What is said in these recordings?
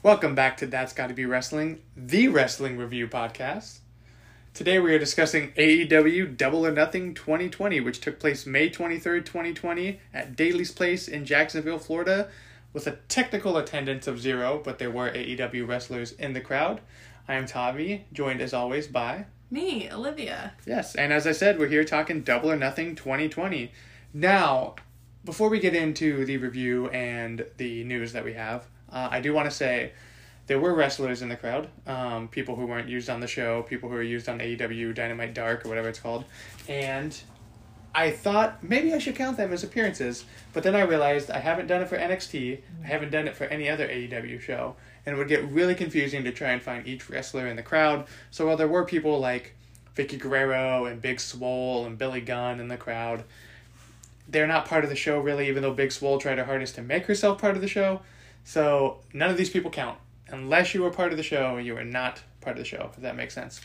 Welcome back to That's Gotta Be Wrestling, the wrestling review podcast. Today we are discussing AEW Double or Nothing 2020, which took place May 23rd, 2020 at Daly's Place in Jacksonville, Florida, with a technical attendance of zero, but there were AEW wrestlers in the crowd. I am Tavi, joined as always by. Me, Olivia. Yes, and as I said, we're here talking Double or Nothing 2020. Now, before we get into the review and the news that we have, uh, I do want to say there were wrestlers in the crowd, um, people who weren't used on the show, people who were used on AEW Dynamite Dark or whatever it's called, and I thought maybe I should count them as appearances, but then I realized I haven't done it for NXT, I haven't done it for any other AEW show, and it would get really confusing to try and find each wrestler in the crowd. So while there were people like Vickie Guerrero and Big Swole and Billy Gunn in the crowd, they're not part of the show really, even though Big Swole tried her hardest to make herself part of the show. So none of these people count. Unless you were part of the show, you are not part of the show, if that makes sense.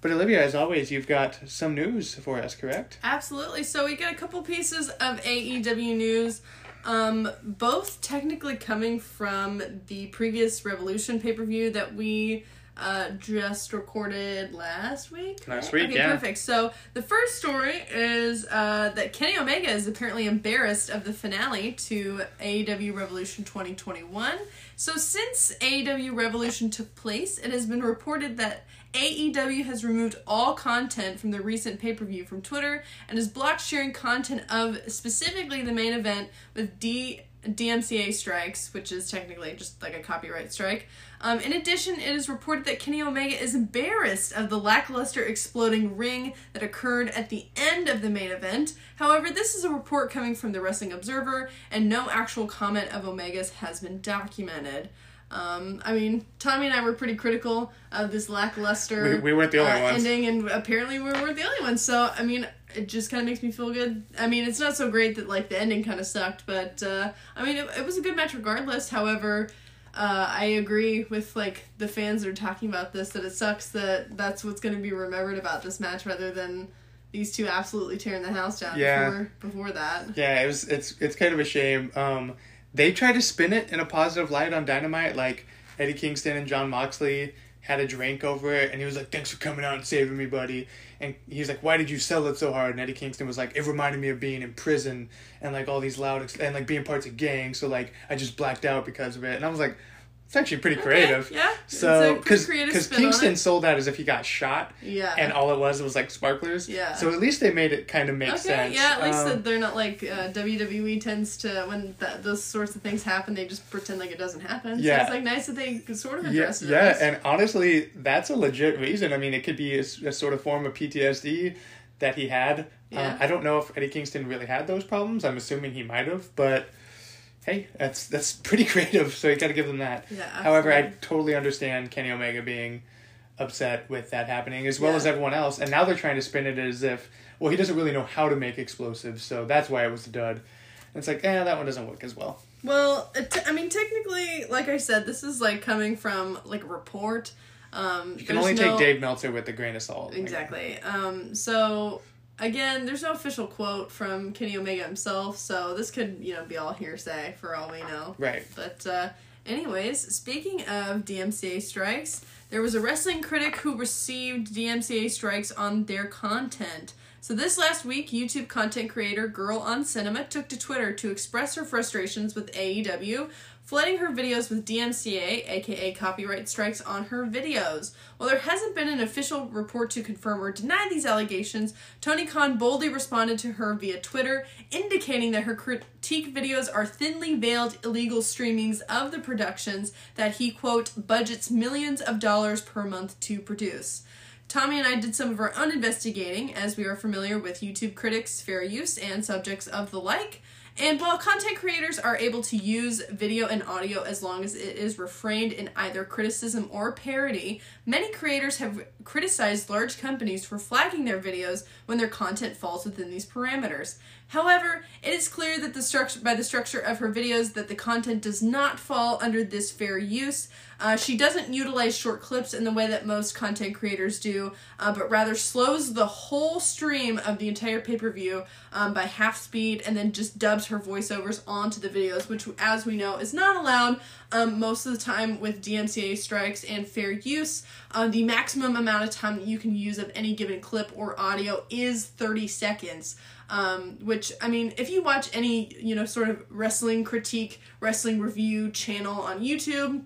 But Olivia, as always, you've got some news for us, correct? Absolutely. So we got a couple pieces of AEW news, um, both technically coming from the previous Revolution pay per view that we uh, just recorded last week. Last week, okay, yeah. perfect. So the first story is uh, that Kenny Omega is apparently embarrassed of the finale to AEW Revolution 2021. So since AEW Revolution took place, it has been reported that AEW has removed all content from the recent pay per view from Twitter and has blocked sharing content of specifically the main event with D. DMCA strikes, which is technically just like a copyright strike. Um, in addition, it is reported that Kenny Omega is embarrassed of the lackluster exploding ring that occurred at the end of the main event. However, this is a report coming from the Wrestling Observer, and no actual comment of Omega's has been documented. Um, I mean, Tommy and I were pretty critical of this lackluster We- we weren't the only uh, ones. ending, and apparently we weren't the only ones. So, I mean, it just kind of makes me feel good. I mean, it's not so great that like the ending kind of sucked, but uh, I mean, it, it was a good match regardless. However, uh, I agree with like the fans that are talking about this that it sucks that that's what's going to be remembered about this match rather than these two absolutely tearing the house down Yeah. before before that. Yeah, it was. It's it's kind of a shame. Um, they tried to spin it in a positive light on Dynamite, like Eddie Kingston and Jon Moxley had a drink over it, and he was like, "Thanks for coming out and saving me, buddy." And he's like, "Why did you sell it so hard?" And Eddie Kingston was like, "It reminded me of being in prison and like all these loud ex- and like being parts of gangs, so like I just blacked out because of it." And I was like, "It's actually pretty creative." Okay, yeah. So, because because Kingston sold that as if he got shot, Yeah. and all it was was like sparklers. Yeah. So at least they made it kind of make Okay, sense. yeah, at least Um, that they're not like uh, WWE tends to when that those sorts of things happen, they just pretend like it doesn't happen. So Yeah. it's like nice that they sort of Yeah, address it. yeah, and honestly, that's a legit reason. I mean, it could be a sort of form of PTSD that he had. Yeah. Um, I don't know if Eddie Kingston really had those problems. I'm assuming he might have, but hey, that's that's pretty creative. So you got to give them that. Yeah, However, I totally understand Kenny Omega being upset with that happening, as well Yeah. as everyone else. And now they're trying to spin it as if, well, he doesn't really know how to make explosives, so that's why it was a dud. And it's like, eh, that one doesn't work as well. Well, t- I mean, technically, like I said, this is like coming from like a report. Um, You can only no- take Dave Meltzer with a grain of salt. Like, Exactly. Um, so again, there's no official quote from Kenny Omega himself, so this could you know be all hearsay for all we know. Right. But uh, anyways, speaking of DMCA strikes, there was a wrestling critic who received DMCA strikes on their content. So this last week, YouTube content creator Girl on Cinema took to Twitter to express her frustrations with AEW, flooding her videos with DMCA, aka copyright strikes, on her videos. While there hasn't been an official report to confirm or deny these allegations, Tony Khan boldly responded to her via Twitter, indicating that her critique videos are thinly veiled illegal streamings of the productions that he, quote, budgets millions of dollars per month to produce. Tommy and I did some of our own investigating, as we are familiar with YouTube critics, fair use, and subjects of the like. And while content creators are able to use video and audio as long as it is refrained in either criticism or parody, many creators have criticized large companies for flagging their videos when their content falls within these parameters. However, it is clear that the structure by the structure of her videos that the content does not fall under this fair use. Uh, she doesn't utilize short clips in the way that most content creators do, uh, but rather slows the whole stream of the entire pay per view um, by half speed and then just dubs her voiceovers onto the videos, which, as we know, is not allowed um, most of the time with DMCA strikes and fair use. Uh, the maximum amount of time that you can use of any given clip or audio is 30 seconds. Um, which I mean, if you watch any you know sort of wrestling critique, wrestling review channel on YouTube,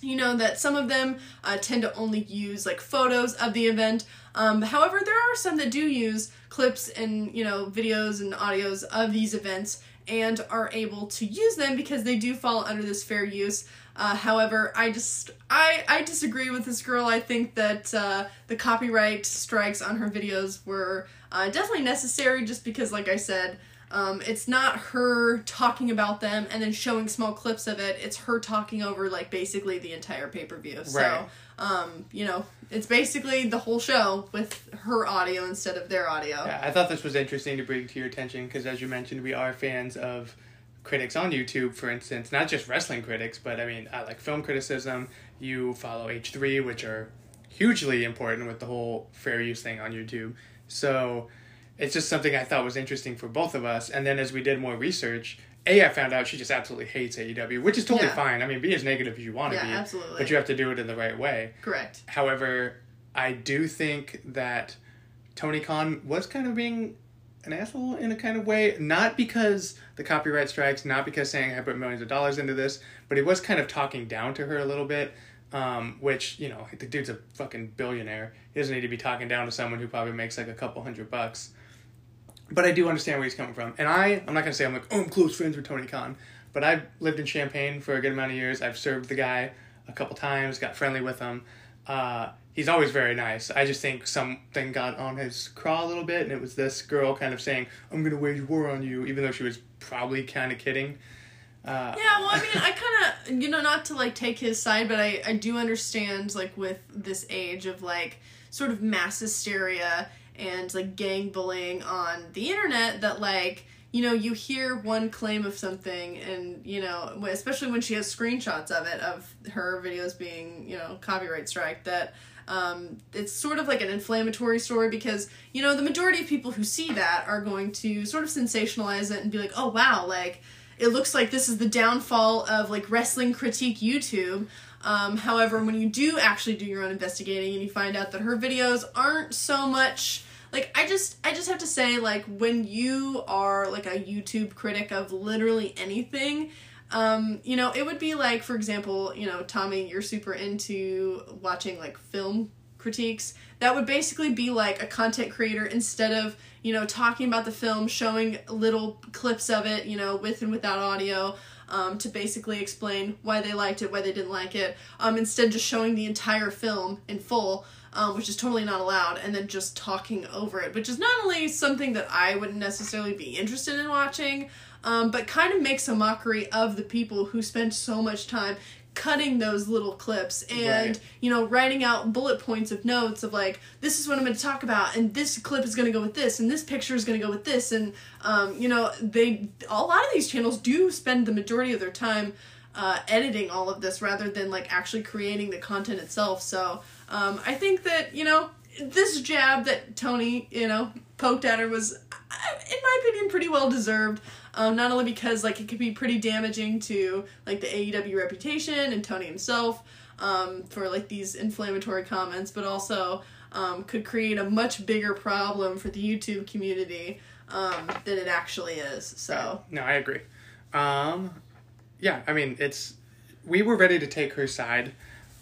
you know that some of them uh, tend to only use like photos of the event. Um, however, there are some that do use clips and you know videos and audios of these events and are able to use them because they do fall under this fair use. Uh, however, I just I I disagree with this girl. I think that uh, the copyright strikes on her videos were uh, definitely necessary, just because, like I said, um, it's not her talking about them and then showing small clips of it. It's her talking over like basically the entire pay per view. So, Right. um, you know, it's basically the whole show with her audio instead of their audio. Yeah, I thought this was interesting to bring to your attention because, as you mentioned, we are fans of critics on YouTube, for instance, not just wrestling critics, but I mean, I like film criticism. You follow H3, which are hugely important with the whole fair use thing on YouTube. So it's just something I thought was interesting for both of us. And then as we did more research, A, I found out she just absolutely hates AEW, which is totally Yeah. fine. I mean, be as negative as you want to Yeah, be, absolutely. but you have to do it in the right way. Correct. However, I do think that Tony Khan was kind of being an asshole in a kind of way, not because the copyright strikes, not because saying I put millions of dollars into this, but he was kind of talking down to her a little bit. Um, which you know, the dude's a fucking billionaire. He doesn't need to be talking down to someone who probably makes like a couple hundred bucks. But I do understand where he's coming from, and I I'm not gonna say I'm like oh I'm close friends with Tony Khan, but I've lived in Champaign for a good amount of years. I've served the guy a couple times, got friendly with him. Uh, he's always very nice. I just think something got on his craw a little bit, and it was this girl kind of saying I'm gonna wage war on you, even though she was probably kind of kidding. Uh, Yeah, well, I mean, I kind of, you know, not to like take his side, but I, I do understand, like, with this age of like sort of mass hysteria and like gang bullying on the internet, that like, you know, you hear one claim of something, and you know, especially when she has screenshots of it, of her videos being, you know, copyright strike, that um, it's sort of like an inflammatory story because you know the majority of people who see that are going to sort of sensationalize it and be like, oh wow, like it looks like this is the downfall of like wrestling critique YouTube. Um, however, when you do actually do your own investigating and you find out that her videos aren't so much like I just I just have to say like when you are like a YouTube critic of literally anything, um, you know, it would be like for example, you know, Tommy, you're super into watching like film critiques. That would basically be like a content creator instead of, you know, talking about the film, showing little clips of it, you know, with and without audio. Um, to basically explain why they liked it, why they didn't like it. Um, instead, just showing the entire film in full, um, which is totally not allowed, and then just talking over it, which is not only something that I wouldn't necessarily be interested in watching, um, but kind of makes a mockery of the people who spend so much time cutting those little clips and Right. you know writing out bullet points of notes of like this is what i'm going to talk about and this clip is going to go with this and this picture is going to go with this and um, you know they a lot of these channels do spend the majority of their time uh, editing all of this rather than like actually creating the content itself so um, i think that you know this jab that tony you know poked at her was uh, in my opinion pretty well deserved um, not only because like it could be pretty damaging to like the AEW reputation and Tony himself um, for like these inflammatory comments, but also um, could create a much bigger problem for the YouTube community um, than it actually is. So No, I agree. Um, yeah, I mean, it's we were ready to take her side,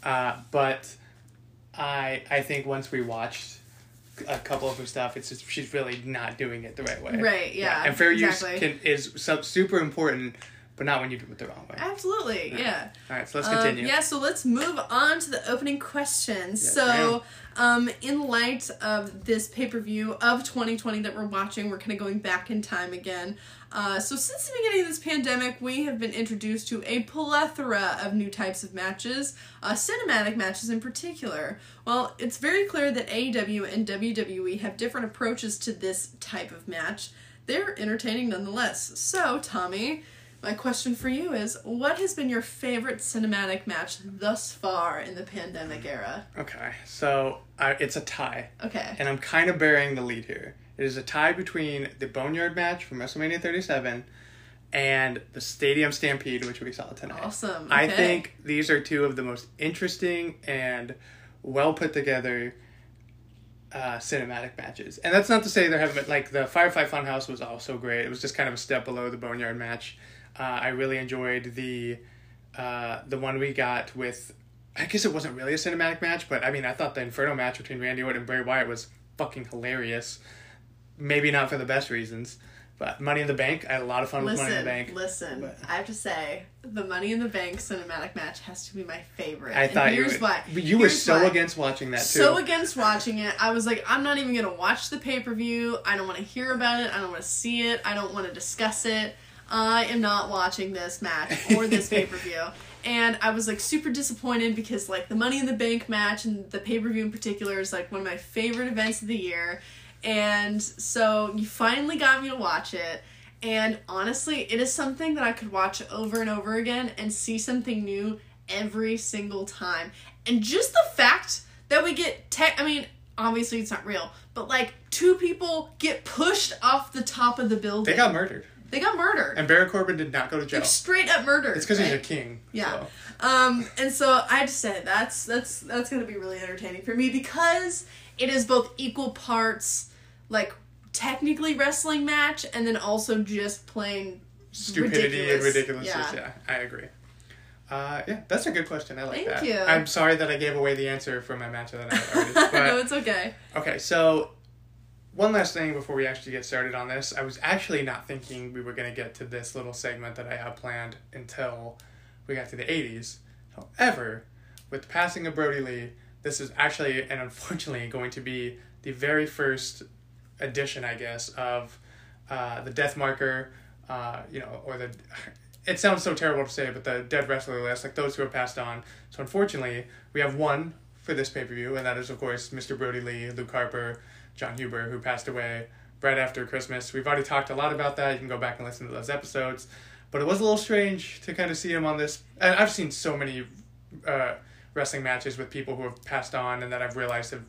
uh, but I I think once we watched a couple of her stuff, it's just she's really not doing it the right way. Right, yeah, and fair exactly. use can is su- super important, but not when you do it the wrong way. absolutely, yeah. All right, so let's Um, continue. yeah, so let's move on to the opening questions. Yes, so, um, in light of this pay per view of 2020 that we're watching, we're kind of going back in time again. Uh, so, since the beginning of this pandemic, we have been introduced to a plethora of new types of matches, uh, cinematic matches in particular. Well, it's very clear that AEW and WWE have different approaches to this type of match. They're entertaining nonetheless. So, Tommy, my question for you is what has been your favorite cinematic match thus far in the pandemic era? Okay, so I, it's a tie, Okay. and I'm kind of burying the lead here. It is a tie between the Boneyard match from WrestleMania 37 and the Stadium Stampede, which we saw tonight. Awesome. I think these are two of the most interesting and well put together uh, cinematic matches. And that's not to say there haven't been, like, the Firefly Funhouse was also great. It was just kind of a step below the Boneyard match. Uh, I really enjoyed the uh, the one we got with, I guess it wasn't really a cinematic match, but I mean, I thought the Inferno match between Randy Orton and Bray Wyatt was fucking hilarious. Maybe not for the best reasons, but Money in the Bank, I had a lot of fun with Money in the Bank. listen. But- I have to say, the Money in the Bank cinematic match has to be my favorite. I and thought you here's would, why. but you were so why. against watching that too. So against watching it, I was like, I'm not even gonna watch the pay per view. I don't want to hear about it. I don't want to see it. I don't want to discuss it. I am not watching this match or this pay per view. And I was like super disappointed because like the Money in the Bank match and the pay per view in particular is like one of my favorite events of the year. And so you finally got me to watch it. And honestly, it is something that I could watch over and over again and see something new every single time. And just the fact that we get tech I mean, obviously it's not real, but like two people get pushed off the top of the building. they got murdered, They got murdered. and Baron Corbin did not go to jail. Like straight up murdered. It's because he's a king. Yeah. so. Um, and so I just said that's that's that's gonna be really entertaining for me because it is both equal parts like technically wrestling match and then also just plain Stupidity and ridiculousness. Yeah. Yeah. I agree. Uh, yeah, that's a good question. I like Thank that. you. I'm sorry that I gave away the answer for my match of the night already. no, it's okay. okay, so one last thing before we actually get started on this. I was actually not thinking we were going to get to this little segment that I have planned until we got to the 80s. However, with the passing of Brodie Lee, this is actually and unfortunately going to be the very first edition, I guess, of uh, the Death Marker, uh, you know, or the. It sounds so terrible to say, but the dead wrestler list, like those who have passed on. So unfortunately, we have one for this pay per view, and that is of course Mr. Brodie Lee, Luke Harper, Jon Huber, who passed away right after Christmas. We've already talked a lot about that. You can go back and listen to those episodes. But it was a little strange to kind of see him on this. And I've seen so many uh, wrestling matches with people who have passed on and that I've realized have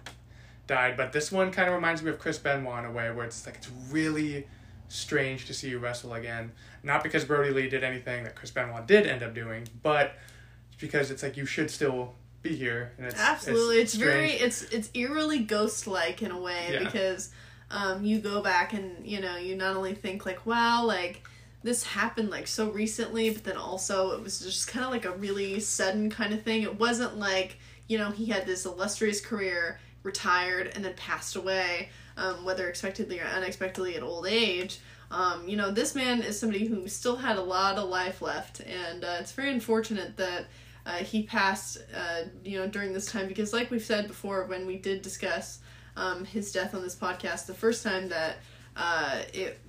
died. But this one kind of reminds me of Chris Benoit in a way where it's like it's really strange to see you wrestle again. Not because Brodie Lee did anything that Chris Benoit did end up doing, but because it's like you should still be here. And it's, Absolutely, it's, very it's it's eerily ghost like in a way Yeah. because um, you go back and you know you not only think like wow like this happened like so recently, but then also it was just kind of like a really sudden kind of thing. It wasn't like you know he had this illustrious career, retired, and then passed away, um, whether expectedly or unexpectedly at old age. Um, you know, this man is somebody who still had a lot of life left, and uh, it's very unfortunate that uh, he passed, uh, you know, during this time because, like we've said before, when we did discuss um, his death on this podcast the first time, that uh, it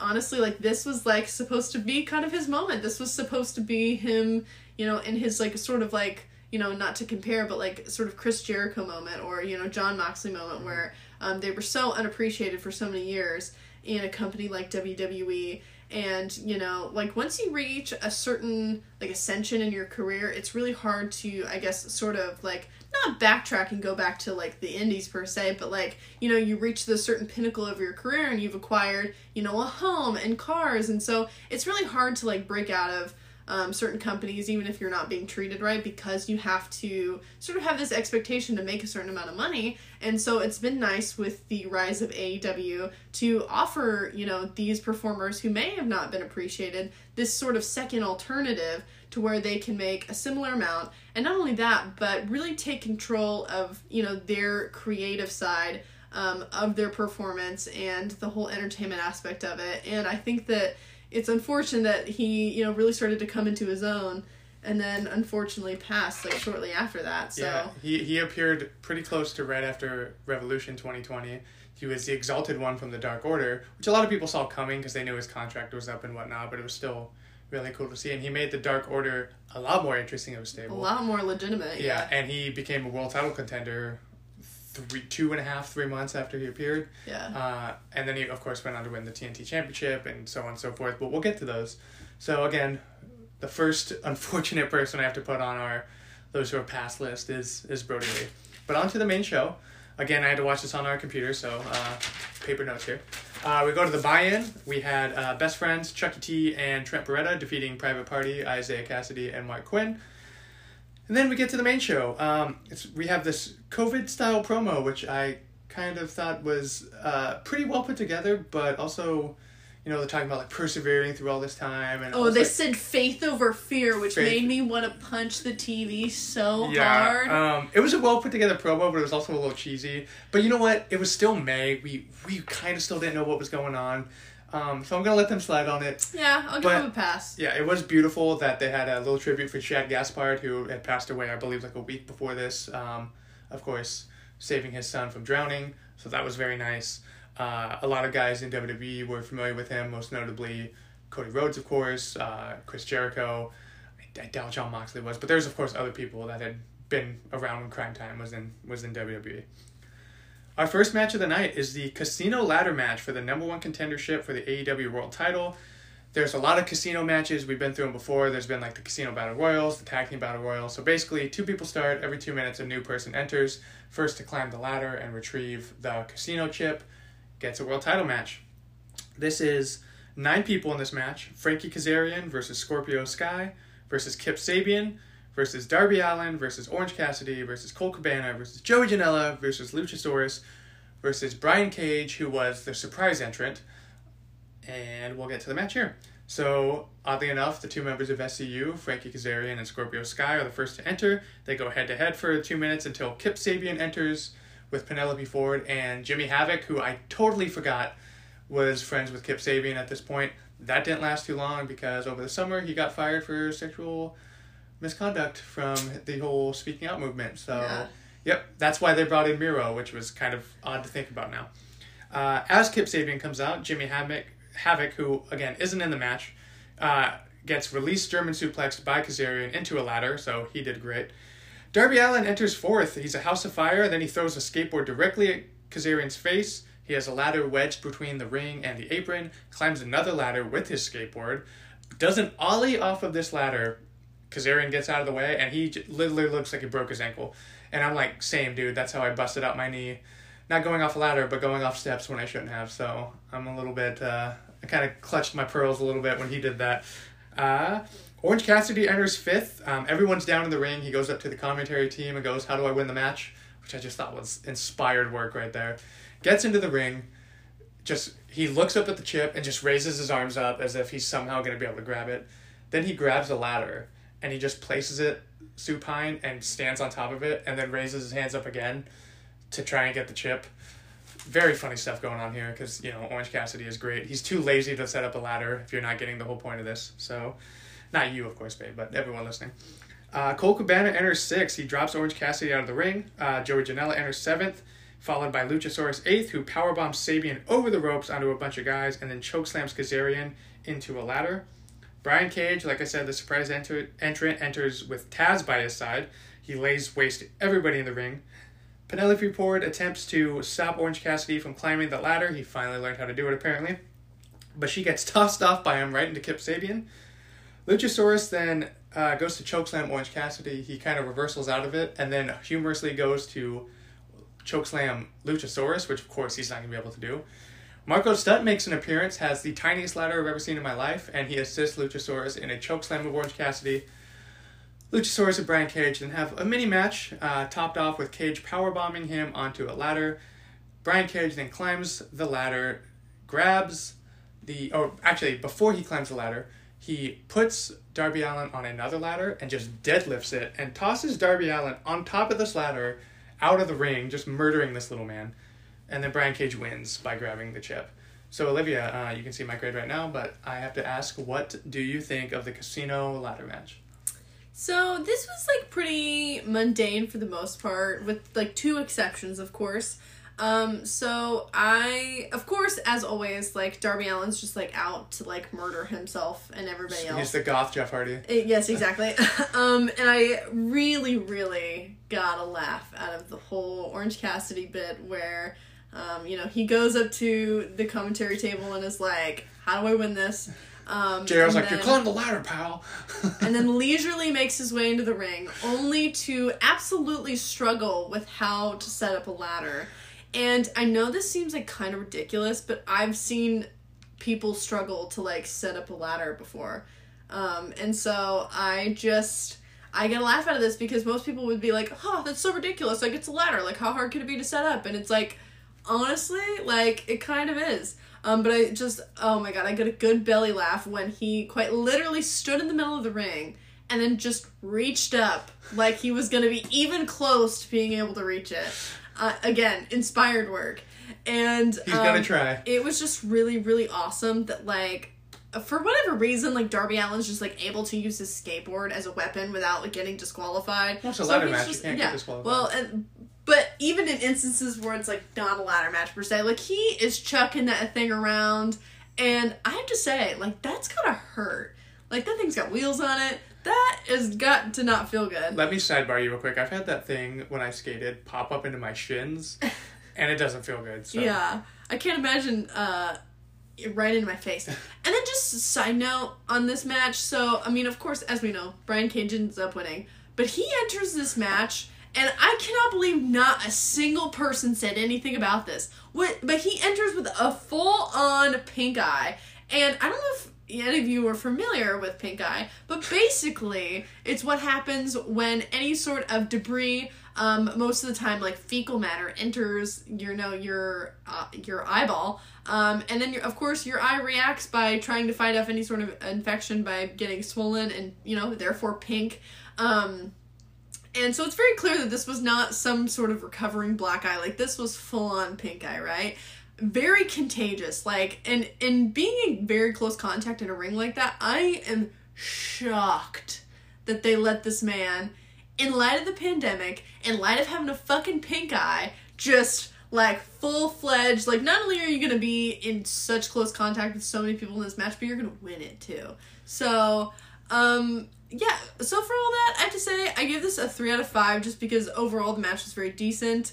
honestly, like, this was like supposed to be kind of his moment. This was supposed to be him, you know, in his like sort of like you know, not to compare, but like sort of Chris Jericho moment or you know Jon Moxley moment where um, they were so unappreciated for so many years in a company like WWE. And you know, like once you reach a certain like ascension in your career, it's really hard to, I guess, sort of like not backtrack and go back to like the indies per se, but like you know, you reach the certain pinnacle of your career and you've acquired you know a home and cars, and so it's really hard to like break out of um, certain companies, even if you're not being treated right, because you have to sort of have this expectation to make a certain amount of money. And so it's been nice with the rise of AEW to offer, you know, these performers who may have not been appreciated this sort of second alternative to where they can make a similar amount. And not only that, but really take control of, you know, their creative side um, of their performance and the whole entertainment aspect of it. And I think that it's unfortunate that he you know really started to come into his own and then unfortunately passed like shortly after that so Yeah, he, he appeared pretty close to right after Revolution 2020. He was the exalted one from the Dark Order, which a lot of people saw coming because they knew his contract was up and whatnot, but it was still really cool to see. And he made the Dark Order a lot more interesting of a stable. a lot more legitimate yeah, yeah and he became a world title contender three, two and a half, three months after he appeared. yeah Uh, and then he, of course, went on to win the TNT Championship and so on and so forth. But we'll get to those. So, again, the first unfortunate person I have to put on our those who are past list is, is Brodie Lee. But on to the main show. Again, I had to watch this on our computer, so uh, paper notes here. Uh, we go to the buy-in. We had uh, best friends Chucky T and Trent Beretta defeating Private Party, Isiah Kassidy, and Marq Quen. And then we get to the main show. Um, it's, we have this COVID style promo, which I kind of thought was uh, pretty well put together, but also, you know, they're talking about like persevering through all this time. And Oh, they like, said faith over fear, which Faith. made me want to punch the TV so yeah, hard. um, it was a well put together promo, but it was also a little cheesy. But you know what? It was still May. We we kind of still didn't know what was going on. Um, so I'm gonna let them slide on it. yeah, I'll give but- him a pass. Yeah, it was beautiful that they had a little tribute for Shad Gaspard, who had passed away, I believe, like a week before this. Um, of course, saving his son from drowning, so that was very nice. Uh, a lot of guys in WWE were familiar with him, most notably Cody Rhodes, of course, uh, Chris Jericho. I doubt Jon Moxley was, but there's of course other people that had been around when Cryme Tyme was in was in WWE. Our first match of the night is the Casino Ladder match for the number one contendership for the AEW World Title. There's a lot of casino matches. We've been through them before. There's been like the Casino Battle Royals, the Tag Team Battle Royals. So basically, two people start. Every two minutes, a new person enters. First to climb the ladder and retrieve the casino chip gets a world title match. This is nine people in this match Frankie Kazarian versus Scorpio Sky versus Kip Sabian versus Darby Allin versus Orange Cassidy versus Colt Cabana versus Joey Janela versus Luchasaurus versus Brian Cage, who was the surprise entrant. And we'll get to the match here. So, oddly enough, the two members of SCU, Frankie Kazarian and Scorpio Sky, are the first to enter. They go head to head for two minutes until Kip Sabian enters with Penelope Ford and Jimmy Havoc, who I totally forgot was friends with Kip Sabian at this point. That didn't last too long because over the summer he got fired for sexual misconduct from the whole speaking out movement. So, Yeah. yep, that's why they brought in Miro, which was kind of odd to think about now. Uh, as Kip Sabian comes out, Jimmy Havoc, Havoc, who again isn't in the match, uh, gets released German suplexed by Kazarian into a ladder, so he did great. Darby Allin enters fourth. He's a house of fire. Then he throws a skateboard directly at Kazarian's face. He has a ladder wedged between the ring and the apron. Climbs another ladder with his skateboard. Does an ollie off of this ladder. Kazarian gets out of the way, and he j- literally looks like he broke his ankle. And I'm like, same dude. That's how I busted out my knee. Not going off a ladder, but going off steps when I shouldn't have. So I'm a little bit. Uh, I kind of clutched my pearls a little bit when he did that. Uh, Orange Cassidy enters fifth. Um, everyone's down in the ring. He goes up to the commentary team and goes, "How do I win the match?" Which I just thought was inspired work right there. Gets into the ring. Just he looks up at the chip and just raises his arms up as if he's somehow going to be able to grab it. Then he grabs a ladder and he just places it supine and stands on top of it and then raises his hands up again to try and get the chip. Very funny stuff going on here because you know Orange Cassidy is great. He's too lazy to set up a ladder if you're not getting the whole point of this. So, not you of course, babe, but everyone listening. Uh, Colt Cabana enters sixth. He drops Orange Cassidy out of the ring. Uh, Joey Janela enters seventh, followed by Luchasaurus eighth, who powerbombs Sabian over the ropes onto a bunch of guys and then chokeslams Kazarian into a ladder. Brian Cage, like I said, the surprise enter- entrant enters with Taz by his side. He lays waste to everybody in the ring. Penelope Ford attempts to stop Orange Cassidy from climbing the ladder. He finally learned how to do it, apparently. But she gets tossed off by him right into Kip Sabian. Luchasaurus then uh, goes to chokeslam Orange Cassidy. He kind of reversals out of it and then humorously goes to chokeslam Luchasaurus, which of course he's not going to be able to do. Marco Stunt makes an appearance, has the tiniest ladder I've ever seen in my life, and he assists Luchasaurus in a chokeslam of Orange Cassidy. Luchasaurus and Brian Cage then have a mini match, uh, topped off with Cage powerbombing him onto a ladder. Brian Cage then climbs the ladder, grabs the. Oh, actually, before he climbs the ladder, he puts Darby Allin on another ladder and just deadlifts it and tosses Darby Allin on top of this ladder out of the ring, just murdering this little man. And then Brian Cage wins by grabbing the chip. So, Olivia, uh, you can see my grade right now, but I have to ask, what do you think of the casino ladder match? So this was like pretty mundane for the most part, with like two exceptions, of course. Um, so I, of course, as always, like Darby Allin's just like out to like murder himself and everybody else. He's the goth Jeff Hardy. Uh, Yes, exactly. um, and I really, really got a laugh out of the whole Orange Cassidy bit where, um, you know, he goes up to the commentary table and is like, "How do I win this?" Um, JR's like, you're climbing the ladder, pal. and then leisurely makes his way into the ring, only to absolutely struggle with how to set up a ladder. And I know this seems like kind of ridiculous, but I've seen people struggle to like set up a ladder before. Um, and so I just I get a laugh out of this because most people would be like, "Oh, that's so ridiculous! Like it's a ladder. Like how hard could it be to set up?" And it's like, honestly, like it kind of is. Um, but I just oh my god, I got a good belly laugh when he quite literally stood in the middle of the ring and then just reached up like he was gonna be even close to being able to reach it. Uh, again, inspired work. And He's gonna um, try. it was just really really awesome that like for whatever reason like darby allin's just like able to use his skateboard as a weapon without like getting disqualified Well, it's a So ladder match, get disqualified. well and but even in instances where it's like not a ladder match per se like he is chucking that thing around and i have to say like that's gotta hurt like that thing's got wheels on it that has got to not feel good Let me sidebar you real quick. I've had that thing when I skated pop up into my shins, and it doesn't feel good. So. Yeah, I can't imagine uh, right into my face. And then just a side note on this match. So I mean, of course, as we know, Brian Cage ends up winning, but he enters this match. And I cannot believe not a single person said anything about this. What? But he enters with a full-on pink eye, and I don't know if any of you are familiar with pink eye, but basically, it's what happens when any sort of debris um, most of the time like fecal matter enters you know your uh, your eyeball um, and then of course your eye reacts by trying to fight off any sort of infection by getting swollen and you know therefore pink um, and so it's very clear that this was not some sort of recovering black eye. Like this was full on pink eye right? Very contagious. Like and and being in very close contact in a ring like that i am shocked that they let this man in light of the pandemic, in light of having a fucking pink eye, just like full fledged, like not only are you gonna be in such close contact with so many people in this match, but you're gonna win it too. So, um, yeah, so for all that, I have to say I give this a 3 out of 5 just because overall the match was very decent.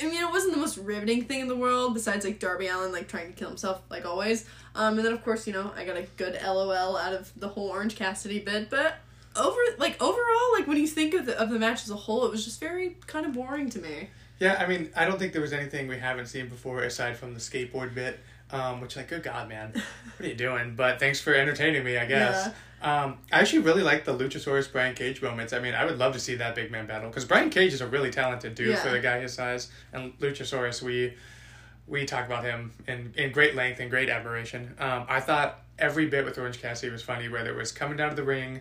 I mean, it wasn't the most riveting thing in the world, besides like Darby Allin like trying to kill himself, like always. Um, and then of course, you know, I got a good LOL out of the whole Orange Cassidy bit, but over like overall, like when you think of the of the match as a whole, it was just very kind of boring to me. Yeah, I mean, I don't think there was anything we haven't seen before aside from the skateboard bit, um, which, like, good God, man, what are you doing? But thanks for entertaining me, I guess. Um, I actually really like the Luchasaurus Brian Cage moments. I mean, I would love to see that big man battle because Brian Cage is a really talented dude Yeah. for the guy his size, and Luchasaurus, we we talk about him in in great length and great admiration. Um, I thought every bit with Orange Cassidy was funny, whether it was coming down to the ring.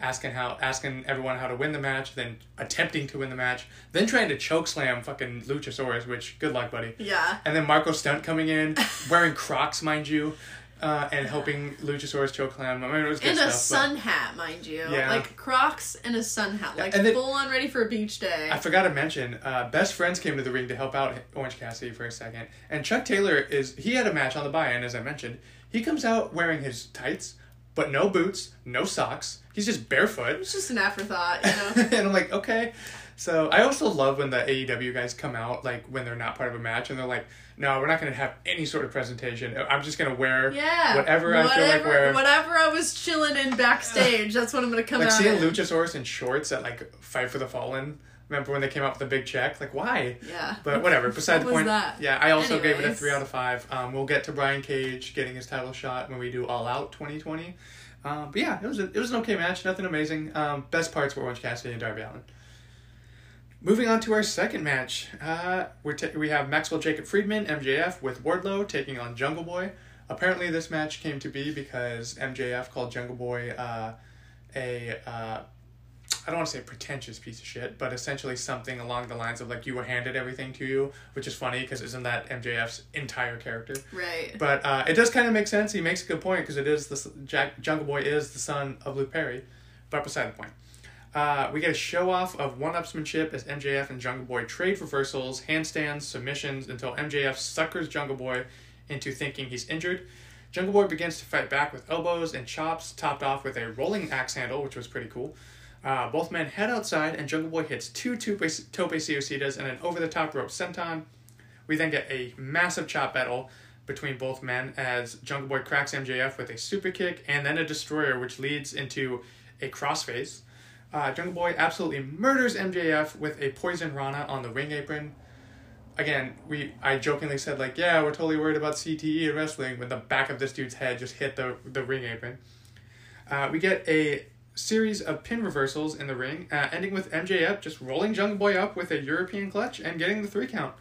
Asking how, asking everyone how to win the match, then attempting to win the match, then trying to choke slam fucking Luchasaurus, which good luck, buddy. Yeah. And then Marco Stunt coming in, wearing Crocs, mind you, uh, and helping Luchasaurus choke slam. I mean, it was good And a stuff. sun hat, mind you. Yeah. Like Crocs and a sun hat. Like then- full on ready for a beach day. I forgot to mention, uh, best friends came to the ring to help out Orange Cassidy for a second, and Chuck Taylor is he had a match on the buy-in, as I mentioned. He comes out wearing his tights, but no boots, no socks. He's just barefoot. it's just an afterthought, you know. and I'm like, okay. So I also love when the AEW guys come out, like when they're not part of a match, and they're like, no, we're not going to have any sort of presentation. I'm just going to wear Yeah. whatever, I feel like Whatever- wearing. Whatever I was chilling in backstage, that's what I'm gonna come Like out Like seeing in. Luchasaurus in shorts at like Fight for the Fallen. Remember when they came out with the big check? Like, why? Yeah. But whatever. Beside What the was point. that? Yeah, I also gave it a three out of five. Um, we'll get to Brian Cage getting his title shot when we do All Out 2020. Um, but yeah, it was a, it was an okay match. Nothing amazing. Um, best parts were Orange Cassidy and Darby Allin. Moving on to our second match, uh, we ta- we have Maxwell Jacob Friedman MJF with Wardlow taking on Jungle Boy. Apparently, this match came to be because MJF called Jungle Boy uh, a uh, I don't want to say pretentious piece of shit, but essentially something along the lines of like you were handed everything to you, which is funny because isn't that MJF's entire character? Right. But uh, it does kind of make sense. He makes a good point because it is the Jack Jungle Boy is the son of Luke Perry, but beside the point. Uh, we get a show off of one-upsmanship as MJF and Jungle Boy trade reversals, handstands, submissions until MJF suckers Jungle Boy into thinking he's injured. Jungle Boy begins to fight back with elbows and chops, topped off with a rolling axe handle, which was pretty cool. Uh, both men head outside, and Jungle Boy hits two tope, tope and an over-the-top rope senton. We then get a massive chop battle between both men as Jungle Boy cracks MJF with a super kick and then a destroyer, which leads into a crossface. Uh, Jungle Boy absolutely murders MJF with a poison Rana on the ring apron. Again, we I jokingly said like, yeah, we're totally worried about CTE in wrestling when the back of this dude's head just hit the the ring apron. Uh, we get a series of pin reversals in the ring, uh, ending with MJF just rolling Jungle Boy up with a European clutch and getting the three count.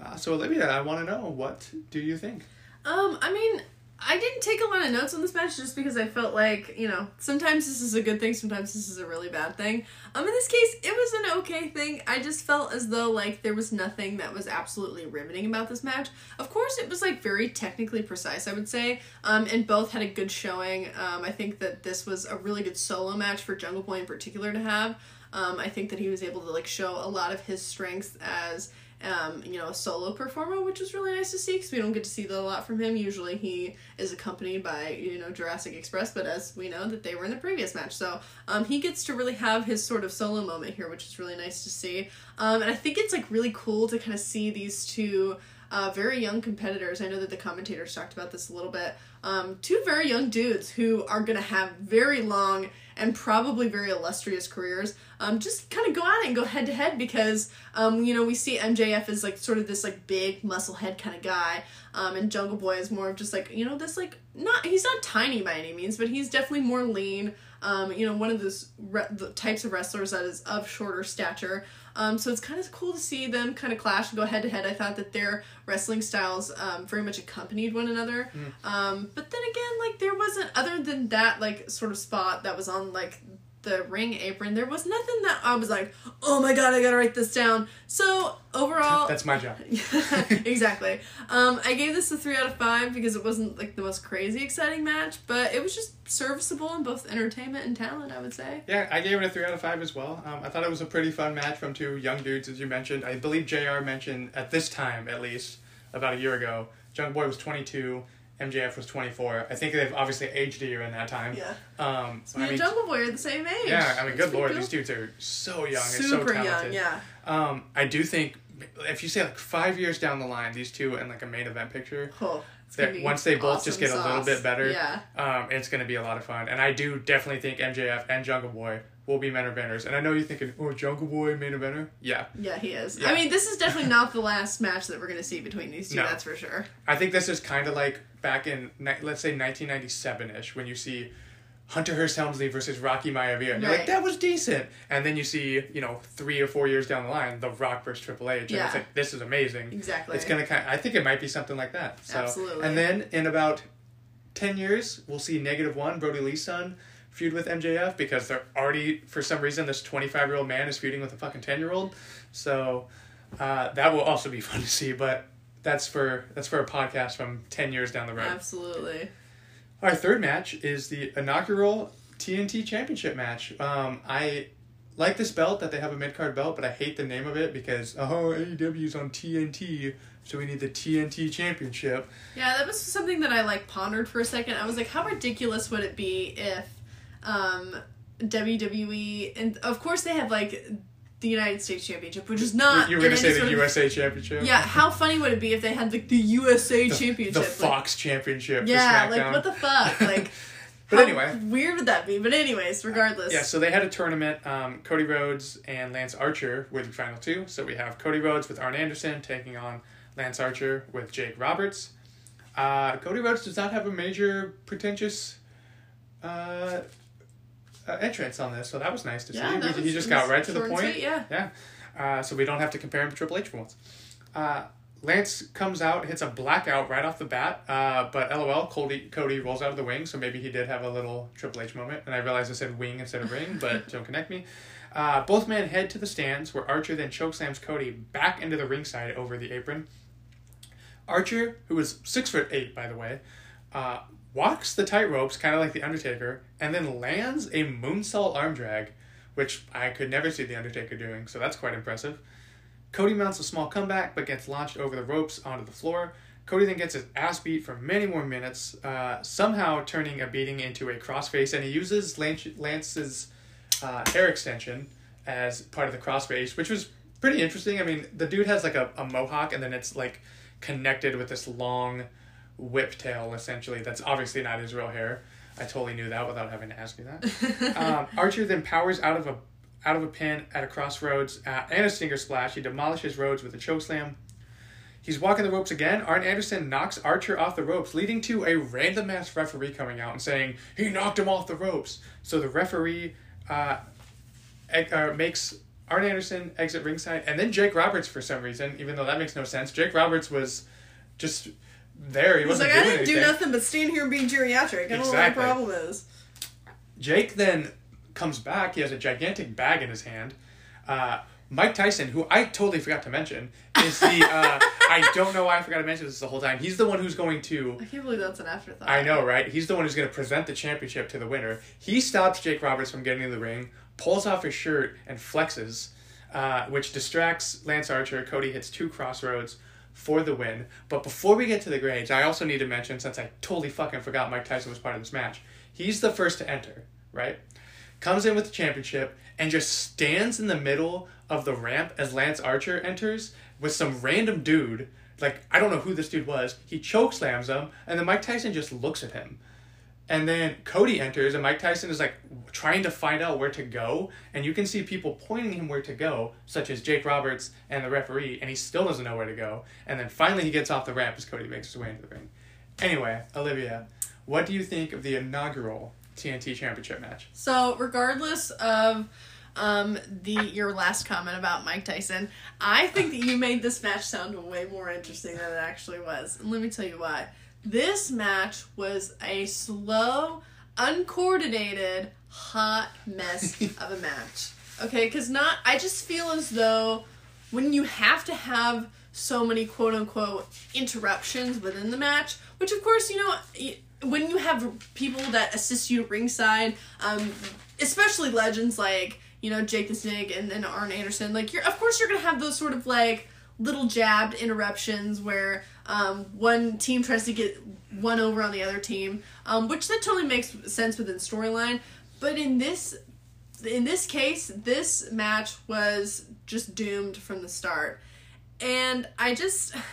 Uh, so Olivia, I want to know what do you think? Um, I mean, I didn't take a lot of notes on this match just because I felt like, you know, sometimes this is a good thing, sometimes this is a really bad thing. Um, in this case, it was an okay thing. I just felt as though, like, there was nothing that was absolutely riveting about this match. Of course, it was, like, very technically precise, I would say, um, and both had a good showing. Um, I think that this was a really good solo match for Jungle Boy in particular to have. Um, I think that he was able to, like, show a lot of his strengths as um, you know, a solo performer, which was really nice to see because we don't get to see that a lot from him. Usually he is accompanied by, you know, Jurassic Express, but as we know that they were in the previous match. So um, he gets to really have his sort of solo moment here, which is really nice to see. Um, and I think it's like really cool to kind of see these two uh, very young competitors. I know that the commentators talked about this a little bit. Um, two very young dudes who are going to have very long and probably very illustrious careers. Um, just kind of go at it and go head to head because um, you know we see MJF as like sort of this like big muscle head kind of guy, um, and Jungle Boy is more of just like you know this like not he's not tiny by any means, but he's definitely more lean. Um, you know, one of those re- types of wrestlers that is of shorter stature. Um, so it's kind of cool to see them kind of clash and go head to head. I thought that their wrestling styles um, very much accompanied one another. Mm. Um, but then again, like there wasn't other than that like sort of spot that was on like the ring apron. There was nothing that I was like, oh my god, I gotta write this down. So overall, That's my job. exactly. Um, I gave this a three out of five because it wasn't like the most crazy exciting match, but it was just serviceable in both entertainment and talent. I would say. Yeah, I gave it a three out of five as well. Um, I thought it was a pretty fun match from two young dudes, as you mentioned. I believe JR mentioned at this time, at least about a year ago, Jungle Boy was twenty two. MJF was 24. I think they've obviously aged a year in that time. Yeah. Um, So I and mean, Jungle Boy are the same age. yeah, I mean, good lord, these dudes are so young Super and so talented. young. Yeah. Um, I do think if you say like five years down the line, these two in like a main event picture, Oh, that once they both just awesome get a little bit better, Yeah. um, it's going to be a lot of fun. And I do definitely think MJF and Jungle Boy will be main eventers. And I know you're thinking, oh, Jungle Boy main eventer? Yeah. Yeah, he is. Yeah. I mean, this is definitely not the last match that we're gonna see between these two. No. That's for sure. I think this is kind of like back in, let's say, 1997 ish, when you see Hunter Hearst Helmsley versus Rocky Maivia. And you're like, that was decent. And then you see, you know, three or four years down the line, The Rock versus Triple H. And Yeah. it's like, this is amazing. Exactly. It's gonna kind. I think it might be something like that. So, Absolutely. And then in about ten years, we'll see Negative One, Brodie Lee's son, feud with MJF because they're already for some reason this twenty five year old man is feuding with a fucking ten year old. So uh, that will also be fun to see. But that's for that's for a podcast from ten years down the road. Absolutely. Our third match is the inaugural TNT Championship match. Um, I like this belt that they have a mid card belt, but I hate the name of it because oh AEW's on TNT, so we need the TNT Championship. Yeah, that was something that I like pondered for a second. I was like, how ridiculous would it be if um, WWE and of course they have like the United States Championship, which is not. you were gonna say the of- USA Championship. Yeah, how funny would it be if they had like the USA The, Championship? the like- Fox Championship. yeah, like what the fuck? Like, But how anyway. weird would that be? But anyways, regardless. Yeah, so they had a tournament. Um, Cody Rhodes and Lance Archer were the final two. So we have Cody Rhodes with Arn Anderson taking on Lance Archer with Jake Roberts. Uh, Cody Rhodes does not have a major pretentious uh, uh, entrance on this, so that was nice to Yeah, see. He- he just got right to the point. sweet, yeah. Yeah. Uh, so we don't have to compare him to Triple H for once. Uh, Lance comes out, hits a blackout right off the bat, uh, but LOL, Cody, Cody rolls out of the wing, so maybe he did have a little Triple H moment. And I realized I said wing instead of ring, but don't connect me. Uh, both men head to the stands, where Archer then chokeslams Cody back into the ringside over the apron. Archer, who was six foot eight, by the way, uh, walks the tight ropes, kind of like the Undertaker, and then lands a moonsault arm drag, which I could never see the Undertaker doing. So that's quite impressive. Cody mounts a small comeback, but gets launched over the ropes onto the floor. Cody then gets his ass beat for many more minutes, uh, somehow turning a beating into a crossface, and he uses Lance, Lance's uh, hair extension as part of the crossface, which was pretty interesting. I mean, the dude has like a, a mohawk, and then it's like connected with this long whiptail essentially. That's obviously not his real hair. I totally knew that without having to ask you that. um, Archer then powers out of a out of a pin at a crossroads uh, and a stinger splash. He demolishes Rhodes with a chokeslam. He's walking the ropes again. Arn Anderson knocks Archer off the ropes, leading to a random ass referee coming out and saying he knocked him off the ropes. So the referee uh, eg- uh, makes Arn Anderson exit ringside, and then Jake Roberts for some reason, even though that makes no sense. Jake Roberts was just there. He He's wasn't like, I doing didn't do anything. nothing but stand here and be geriatric. I don't Exactly. know what my problem is. Jake then comes back. He has a gigantic bag in his hand. Uh, Mike Tyson, who I totally forgot to mention, is the. Uh, I don't know why I forgot to mention this the whole time. He's the one who's going to. I can't believe that's an afterthought. I know, right? He's the one who's going to present the championship to the winner. He stops Jake Roberts from getting in the ring, pulls off his shirt, and flexes, uh, which distracts Lance Archer. Cody hits two Cross Rhodes for the win. But before we get to the grades, I also need to mention, since I totally fucking forgot Mike Tyson was part of this match, he's the first to enter, right? Comes in with the championship and just stands in the middle of the ramp as Lance Archer enters with some random dude. Like, I don't know who this dude was. He choke slams him, and then Mike Tyson just looks at him. And then Cody enters, and Mike Tyson is like trying to find out where to go. And you can see people pointing him where to go, such as Jake Roberts and the referee, and he still doesn't know where to go. And then finally he gets off the ramp as Cody makes his way into the ring. Anyway, Olivia, what do you think of the inaugural TNT Championship match? So, regardless of um, the your last comment about Mike Tyson, I think that you made this match sound way more interesting than it actually was. And let me tell you why. This match was a slow, uncoordinated, hot mess of a match. Okay, because not I just feel as though when you have to have so many quote unquote interruptions within the match, which of course, you know, when you have people that assist you ringside, um, especially legends like, you know, Jake the Snake and then Arn Anderson, like you're of course you're gonna have those sort of like little jabbed interruptions where um, one team tries to get one over on the other team, um, which that totally makes sense within storyline. But in this in this case, this match was just doomed from the start. And I just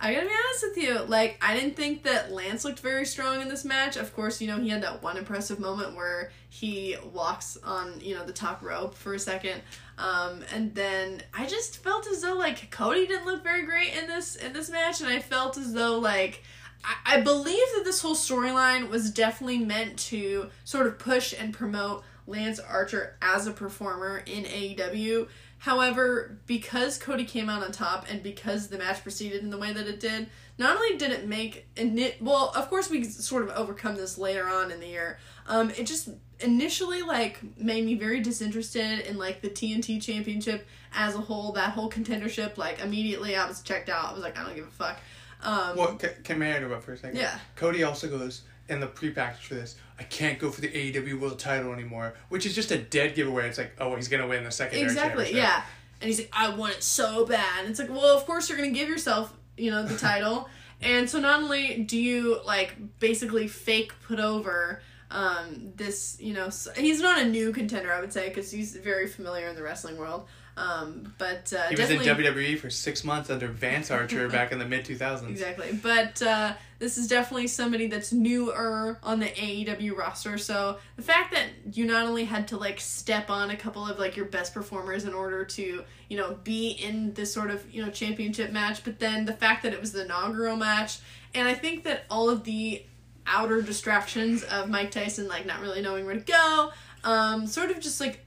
I gotta be honest with you, like I didn't think that Lance looked very strong in this match. Of course, you know, he had that one impressive moment where he walks on, you know, the top rope for a second. Um, and then I just felt as though like Cody didn't look very great in this in this match, and I felt as though like I, I believe that this whole storyline was definitely meant to sort of push and promote Lance Archer as a performer in AEW. However, because Cody came out on top and because the match proceeded in the way that it did, not only did it make ini- well, of course we sort of overcome this later on in the year. Um, it just initially like made me very disinterested in like the TNT championship as a whole. That whole contendership, like immediately I was checked out. I was like, I don't give a fuck. Um, Well, can, can I interrupt for a second? Yeah. Cody also goes in the pre-package for this. I can't go for the AEW World Title anymore, which is just a dead giveaway. It's like, oh, he's gonna win the second. Exactly, yeah. And he's like, I want it so bad. And it's like, well, of course you're gonna give yourself, you know, the title. and so not only do you like basically fake put over um, this, you know, he's not a new contender, I would say, because he's very familiar in the wrestling world. Um, but uh, He was in WWE for six months under Vance Archer back in the mid 2000s. Exactly. But uh, this is definitely somebody that's newer on the AEW roster. So the fact that you not only had to like step on a couple of like your best performers in order to, you know, be in this sort of, you know, championship match, but then the fact that it was the inaugural match, and I think that all of the outer distractions of Mike Tyson like not really knowing where to go, um, sort of just like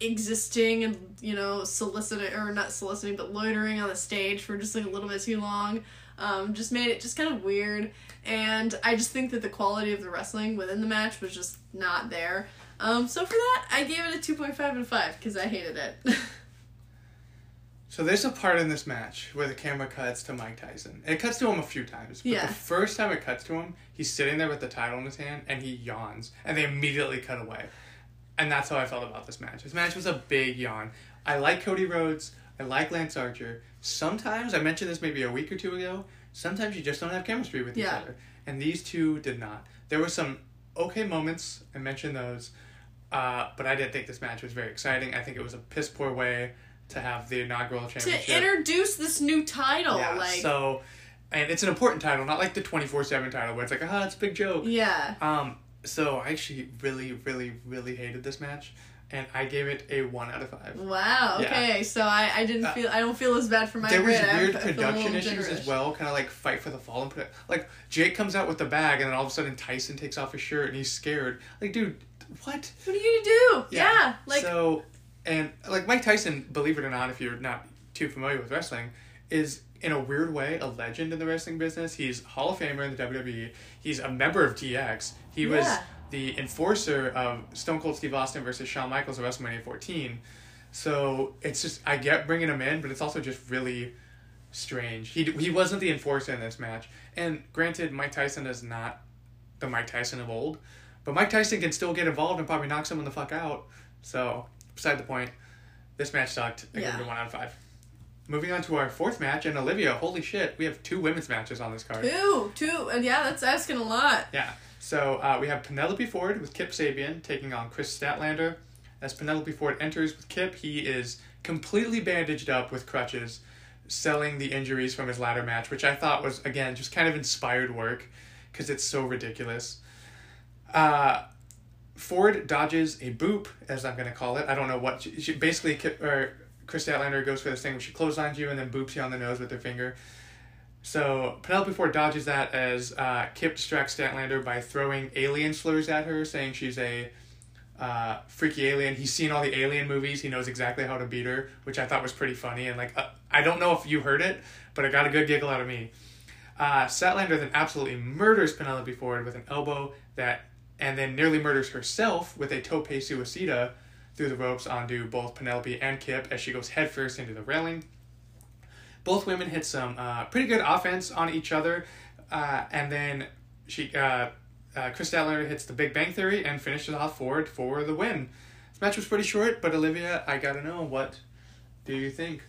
existing and you know soliciting or not soliciting but loitering on the stage for just like a little bit too long um, just made it just kind of weird. And i just think that the quality of the wrestling within the match was just not there. Um, so for that i gave it a 2.5 out of 5 because i hated it So there's a part in this match where the camera cuts to Mike Tyson. It cuts to him a few times, but Yeah. the first time it cuts to him, he's sitting there with the title in his hand and he yawns, and they immediately cut away. And that's how I felt about this match. This match was a big yawn. I like Cody Rhodes. I like Lance Archer. Sometimes I mentioned this maybe a week or two ago. Sometimes you just don't have chemistry with each Yeah. other, and these two did not. There were some okay moments. I mentioned those. Uh, but I didn't think this match was very exciting. I think it was a piss poor way to have the inaugural championship. to introduce this new title yeah, like so and it's an important title, not like the twenty four seven title where it's like, ah, it's a big joke. Yeah. Um, so I actually really, really, really hated this match, and I gave it a one out of five. Wow. Yeah. Okay. So I, I didn't Uh, feel I don't feel as bad for my there was grade. I- weird I production little issues as well, kind of like fight for the fall and put it like Jake comes out with the bag, and then all of a sudden Tyson takes off his shirt and he's scared. Like, dude, what? What are you gonna do? Yeah. like so, and like Mike Tyson, believe it or not, if you're not too familiar with wrestling, is in a weird way a legend in the wrestling business. He's Hall of Famer in the WWE. He's a member of DX. He was the enforcer of Stone Cold Steve Austin versus Shawn Michaels at WrestleMania 14. So it's just I get bringing him in, but it's also just really strange. He he wasn't the enforcer in this match, and granted, Mike Tyson is not the Mike Tyson of old, but Mike Tyson can still get involved and probably knock someone the fuck out. So beside the point, this match sucked. I give Yeah. it a one out of five. Moving on to our fourth match, and Olivia, holy shit, we have two women's matches on this card. two, two, and yeah, that's asking a lot. Yeah. So uh, we have Penelope Ford with Kip Sabian taking on Kris Statlander. As Penelope Ford enters with Kip, he is completely bandaged up with crutches, selling the injuries from his ladder match, which I thought was, again, just kind of inspired work because it's so ridiculous. Uh, Ford dodges a boop, as I'm going to call it. I don't know what. She, she basically, or Kris Statlander goes for this thing where she clotheslines you and then boops you on the nose with her finger. So Penelope Ford dodges that as uh, Kip distracts Statlander by throwing alien slurs at her, saying she's a uh, freaky alien. He's seen all the alien movies. He knows exactly how to beat her, which I thought was pretty funny. And like, uh, I don't know if you heard it, but it got a good giggle out of me. Uh, Statlander then absolutely murders Penelope Ford with an elbow that, and then nearly murders herself with a tope suicida through the ropes onto both Penelope and Kip as she goes headfirst into the railing. Both women hit some uh, pretty good offense on each other, uh, and then she uh, uh, Kris Statlander hits the Big Bang Theory and finishes off Ford for the win. This match was pretty short, but Olivia, I gotta know what do you think?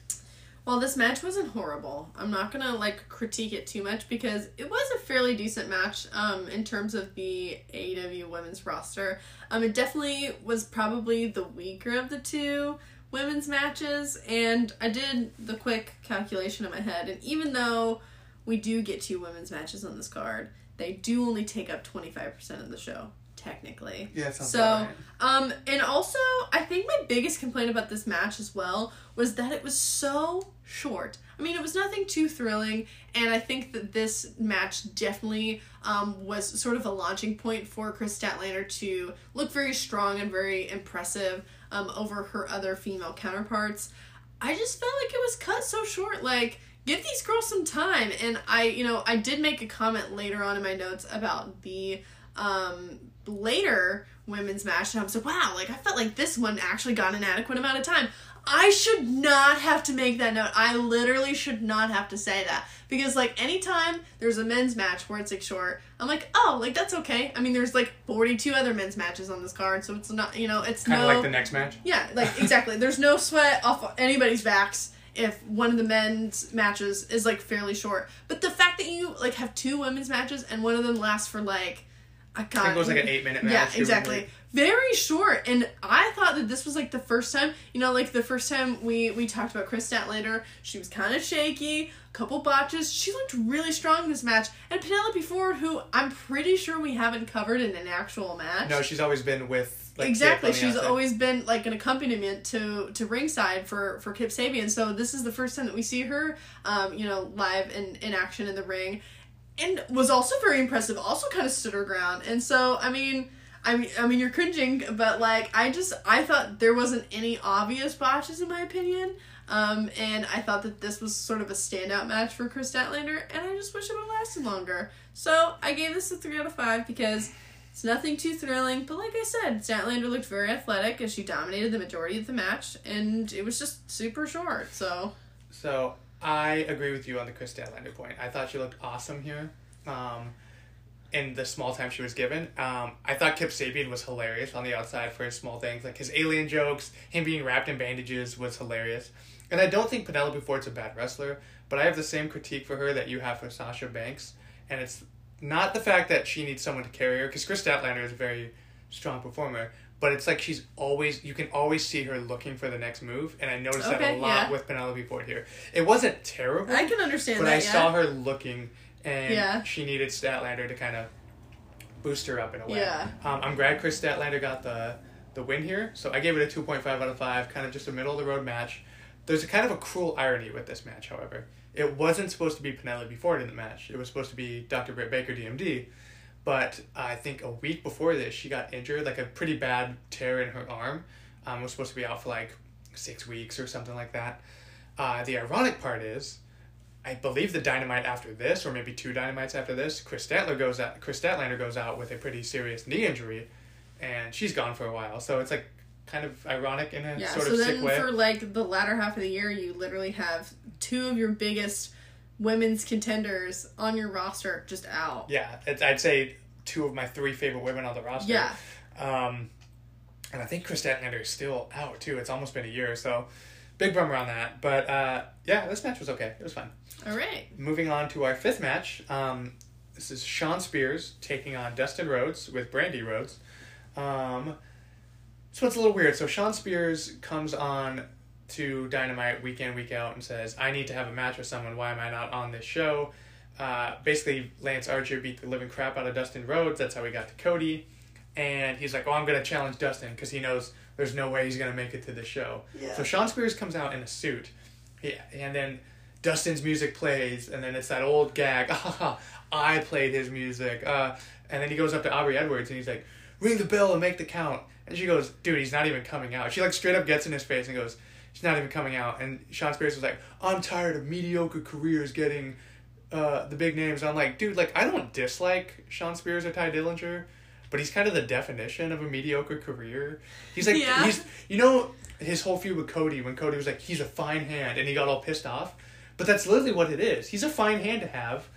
Well, this match wasn't horrible. I'm not gonna like critique it too much because it was a fairly decent match um, in terms of the AEW women's roster. Um, it definitely was probably the weaker of the two women's matches, and I did the quick calculation in my head, and even though we do get two women's matches on this card, they do only take up 25% of the show, technically. Yeah, sounds So, right. um, and also, I think my biggest complaint about this match as well was that it was so short. I mean, it was nothing too thrilling, and I think that this match definitely um, was sort of a launching point for Kris Statlander to look very strong and very impressive um, over her other female counterparts. I just felt like it was cut so short. Like, give these girls some time. And I, you know, I did make a comment later on in my notes about the um, later women's match, and I was like, wow, like I felt like this one actually got an adequate amount of time. I should not have to make that note. I literally should not have to say that. Because, like, anytime there's a men's match where it's like short, I'm like, oh, like that's okay. I mean, there's like 42 other men's matches on this card, so it's not, you know, it's Kind no. of like the next match. Yeah, like exactly. There's no sweat off anybody's backs if one of the men's matches is like fairly short. But the fact that you like have two women's matches and one of them lasts for like I I think it was like an eight minute match. yeah, exactly. Very short, and I thought that this was like the first time, you know, like the first time we we talked about Kris Statlander. She was kind of shaky, A couple botches. She looked really strong this match, and Penelope Ford, who I'm pretty sure we haven't covered in an actual match. No, she's always been with like, exactly, she's outside. always been like an accompaniment to to ringside for for Kip Sabian. So this is the first time that we see her, um, you know, live in in action in the ring and was also very impressive. Also, kind of stood her ground, and so I mean, I mean, I mean, you're cringing, but like, I just I thought there wasn't any obvious botches in my opinion, um, and I thought that this was sort of a standout match for Kris Statlander, and I just wish it would lasted longer. So I gave this a three out of five because. It's nothing too thrilling, but like I said, Statlander looked very athletic as she dominated the majority of the match, and it was just super short. So So I agree with you on the Kris Statlander point. I thought she looked awesome here. Um, in the small time she was given, um, I thought Kip Sabian was hilarious on the outside for his small things, like his alien jokes, him being wrapped in bandages was hilarious. And I don't think Penelope Ford's a bad wrestler, but I have the same critique for her that you have for Sasha Banks, and it's not the fact that she needs someone to carry her, because Kris Statlander is a very strong performer, but it's like she's always you can always see her looking for the next move, and I noticed that a lot yeah. with Penelope Ford here. It wasn't terrible, I can understand but that. I yeah. saw her looking, and Yeah. she needed Statlander to kind of boost her up in a way. Yeah. Um, I'm glad Kris Statlander got the the win here, so I gave it a two point five out of five. Kind of just a middle of the road match. There's a kind of a cruel irony with this match, however. It wasn't supposed to be Penelope Ford in the match. It was supposed to be Dr. Britt Baker, DMD. But I think a week before this, she got injured, like a pretty bad tear in her arm. Um, was supposed to be out for like six weeks or something like that. Uh, the ironic part is, I believe the dynamite after this, or maybe two dynamites after this, Chris Statler goes out. Kris Statlander goes out with a pretty serious knee injury, and she's gone for a while. So it's like kind of ironic in a Yeah, sort so of sick way. So then, for like the latter half of the year, you literally have two of your biggest women's contenders on your roster just out. Yeah, I'd say two of my three favorite women on the roster. Yeah. Um, and I think Kris Statlander is still out too. It's almost been a year, so big bummer on that. But uh, yeah, this match was okay. It was fun. All right. Moving on to our fifth match. Um, this is Shawn Spears taking on Dustin Rhodes with Brandi Rhodes. Um, so it's a little weird. So Shawn Spears comes on to Dynamite week in, week out and says, I need to have a match with someone. Why am I not on this show? Uh, basically, Lance Archer beat the living crap out of Dustin Rhodes. That's how we got to Cody. And he's like, Oh, I'm going to challenge Dustin because he knows there's no way he's going to make it to the show. Yeah. So Shawn Spears comes out in a suit. Yeah, and then Dustin's music plays, and then it's that old gag. Ah, I played his music. Uh, and then he goes up to Aubrey Edwards and he's like, "Ring the bell and make the count." And she goes, "Dude, he's not even coming out." She like straight up gets in his face and goes, "He's not even coming out." And Shawn Spears was like, "I'm tired of mediocre careers getting uh, the big names." I'm like, dude, like I don't dislike Shawn Spears or Tye Dillinger, but he's kind of the definition of a mediocre career. He's like, Yeah. he's you know his whole feud with Cody when Cody was like, he's a fine hand, and he got all pissed off. But that's literally what it is. He's a fine hand to have,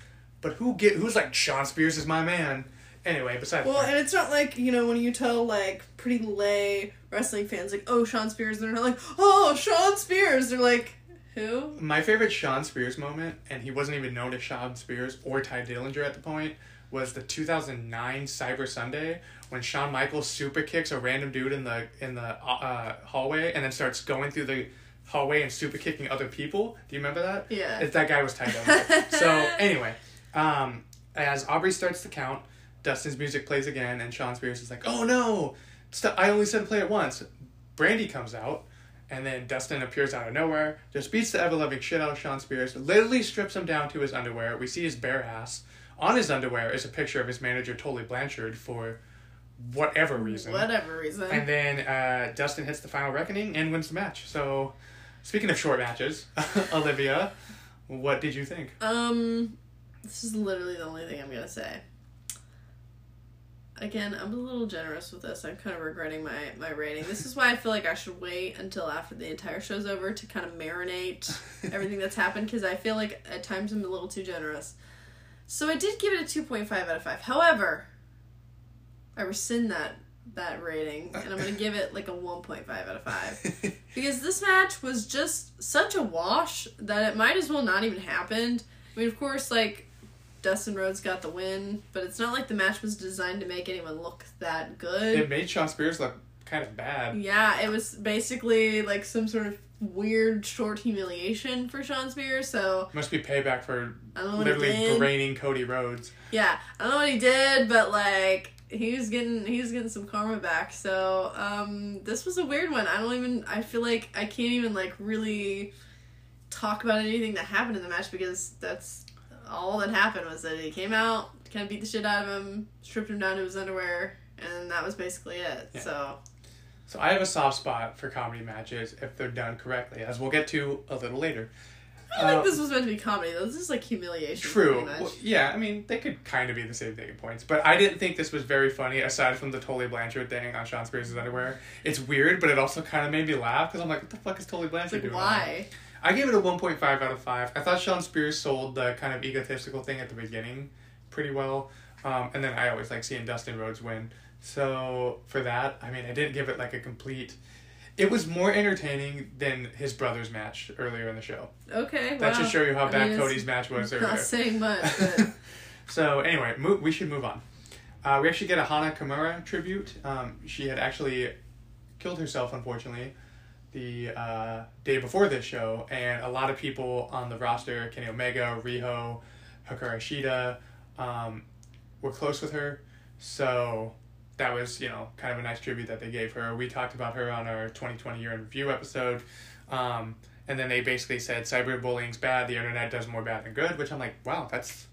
but who get who's like Shawn Spears is my man. Anyway, besides Well, and it's not like, you know, when you tell like pretty lay wrestling fans like, "Oh, Shawn Spears," and they're not like, "Oh, Shawn Spears." They're like, "Who?" my favorite Shawn Spears moment, and he wasn't even known as Shawn Spears or Tye Dillinger at the point, was the 2009 Cyber Sunday when Shawn Michaels super kicks a random dude in the in the uh, hallway and then starts going through the hallway and super kicking other people. Do you remember that? Yeah. If that guy was Tye Dillinger. so anyway, um, as Aubrey starts to count, Dustin's music plays again, and Shawn Spears is like, "Oh no, I only said play it once." Brandi comes out, and then Dustin appears out of nowhere, just beats the ever loving shit out of Shawn Spears, literally strips him down to his underwear. We see his bare ass. On his underwear is a picture of his manager, Tully Blanchard, for whatever reason. Whatever reason. And then uh, Dustin hits the final reckoning and wins the match. So, speaking of short matches, Olivia, what did you think? Um, this is literally the only thing I'm gonna say. Again, I'm a little generous with this. I'm kind of regretting my my rating. This is why I feel like I should wait until after the entire show's over to kind of marinate everything that's happened because I feel like at times I'm a little too generous. So I did give it a 2.5 out of 5. However, I rescind that that rating and I'm going to give it like a 1.5 out of 5 because this match was just such a wash that it might as well not even happened. I mean, of course, like Dustin Rhodes got the win, but it's not like the match was designed to make anyone look that good. it made Shawn Spears look kind of bad. yeah, it was basically like some sort of weird short humiliation for Shawn Spears. So Must be payback for I don't know literally braining Cody Rhodes. Yeah, I don't know what he did, but like he was getting he was getting some karma back. So um, this was a weird one. I don't even. I feel like I can't even like really talk about anything that happened in the match because that's all that happened was that he came out, kind of beat the shit out of him, stripped him down to his underwear, and that was basically it. Yeah. So So I have a soft spot for comedy matches if they're done correctly, as we'll get to a little later. I don't Uh, think this was meant to be comedy. though. This is like humiliation. True. Well, yeah, I mean, they could kind of be the same thing at points, but I didn't think this was very funny aside from the Tully Blanchard thing on Shawn Spears' underwear. It's weird, but it also kind of made me laugh because I'm like, what the fuck is Tully It's Blanchard like doing? why? I gave it a 1.5 out of 5. I thought Shawn Spears sold the kind of egotistical thing at the beginning pretty well. Um, and then I always like seeing Dustin Rhodes win. So for that, I mean, I didn't give it like a complete. It was more entertaining than his brother's match earlier in the show. Okay. That wow. should show you how I bad mean, Cody's match was earlier. Not saying much, but so anyway, mo- we should move on. Uh, we actually get a Hana Kimura tribute. Um, she had actually killed herself, unfortunately, the uh, day before this show, and a lot of people on the roster, Kenny Omega, Riho, Hikaru Shida, um, were close with her. So that was, you know, kind of a nice tribute that they gave her. We talked about her on our 2020 year in review episode. Um, and then they basically said cyberbullying's bad, the internet does more bad than good, which I'm like, wow, that's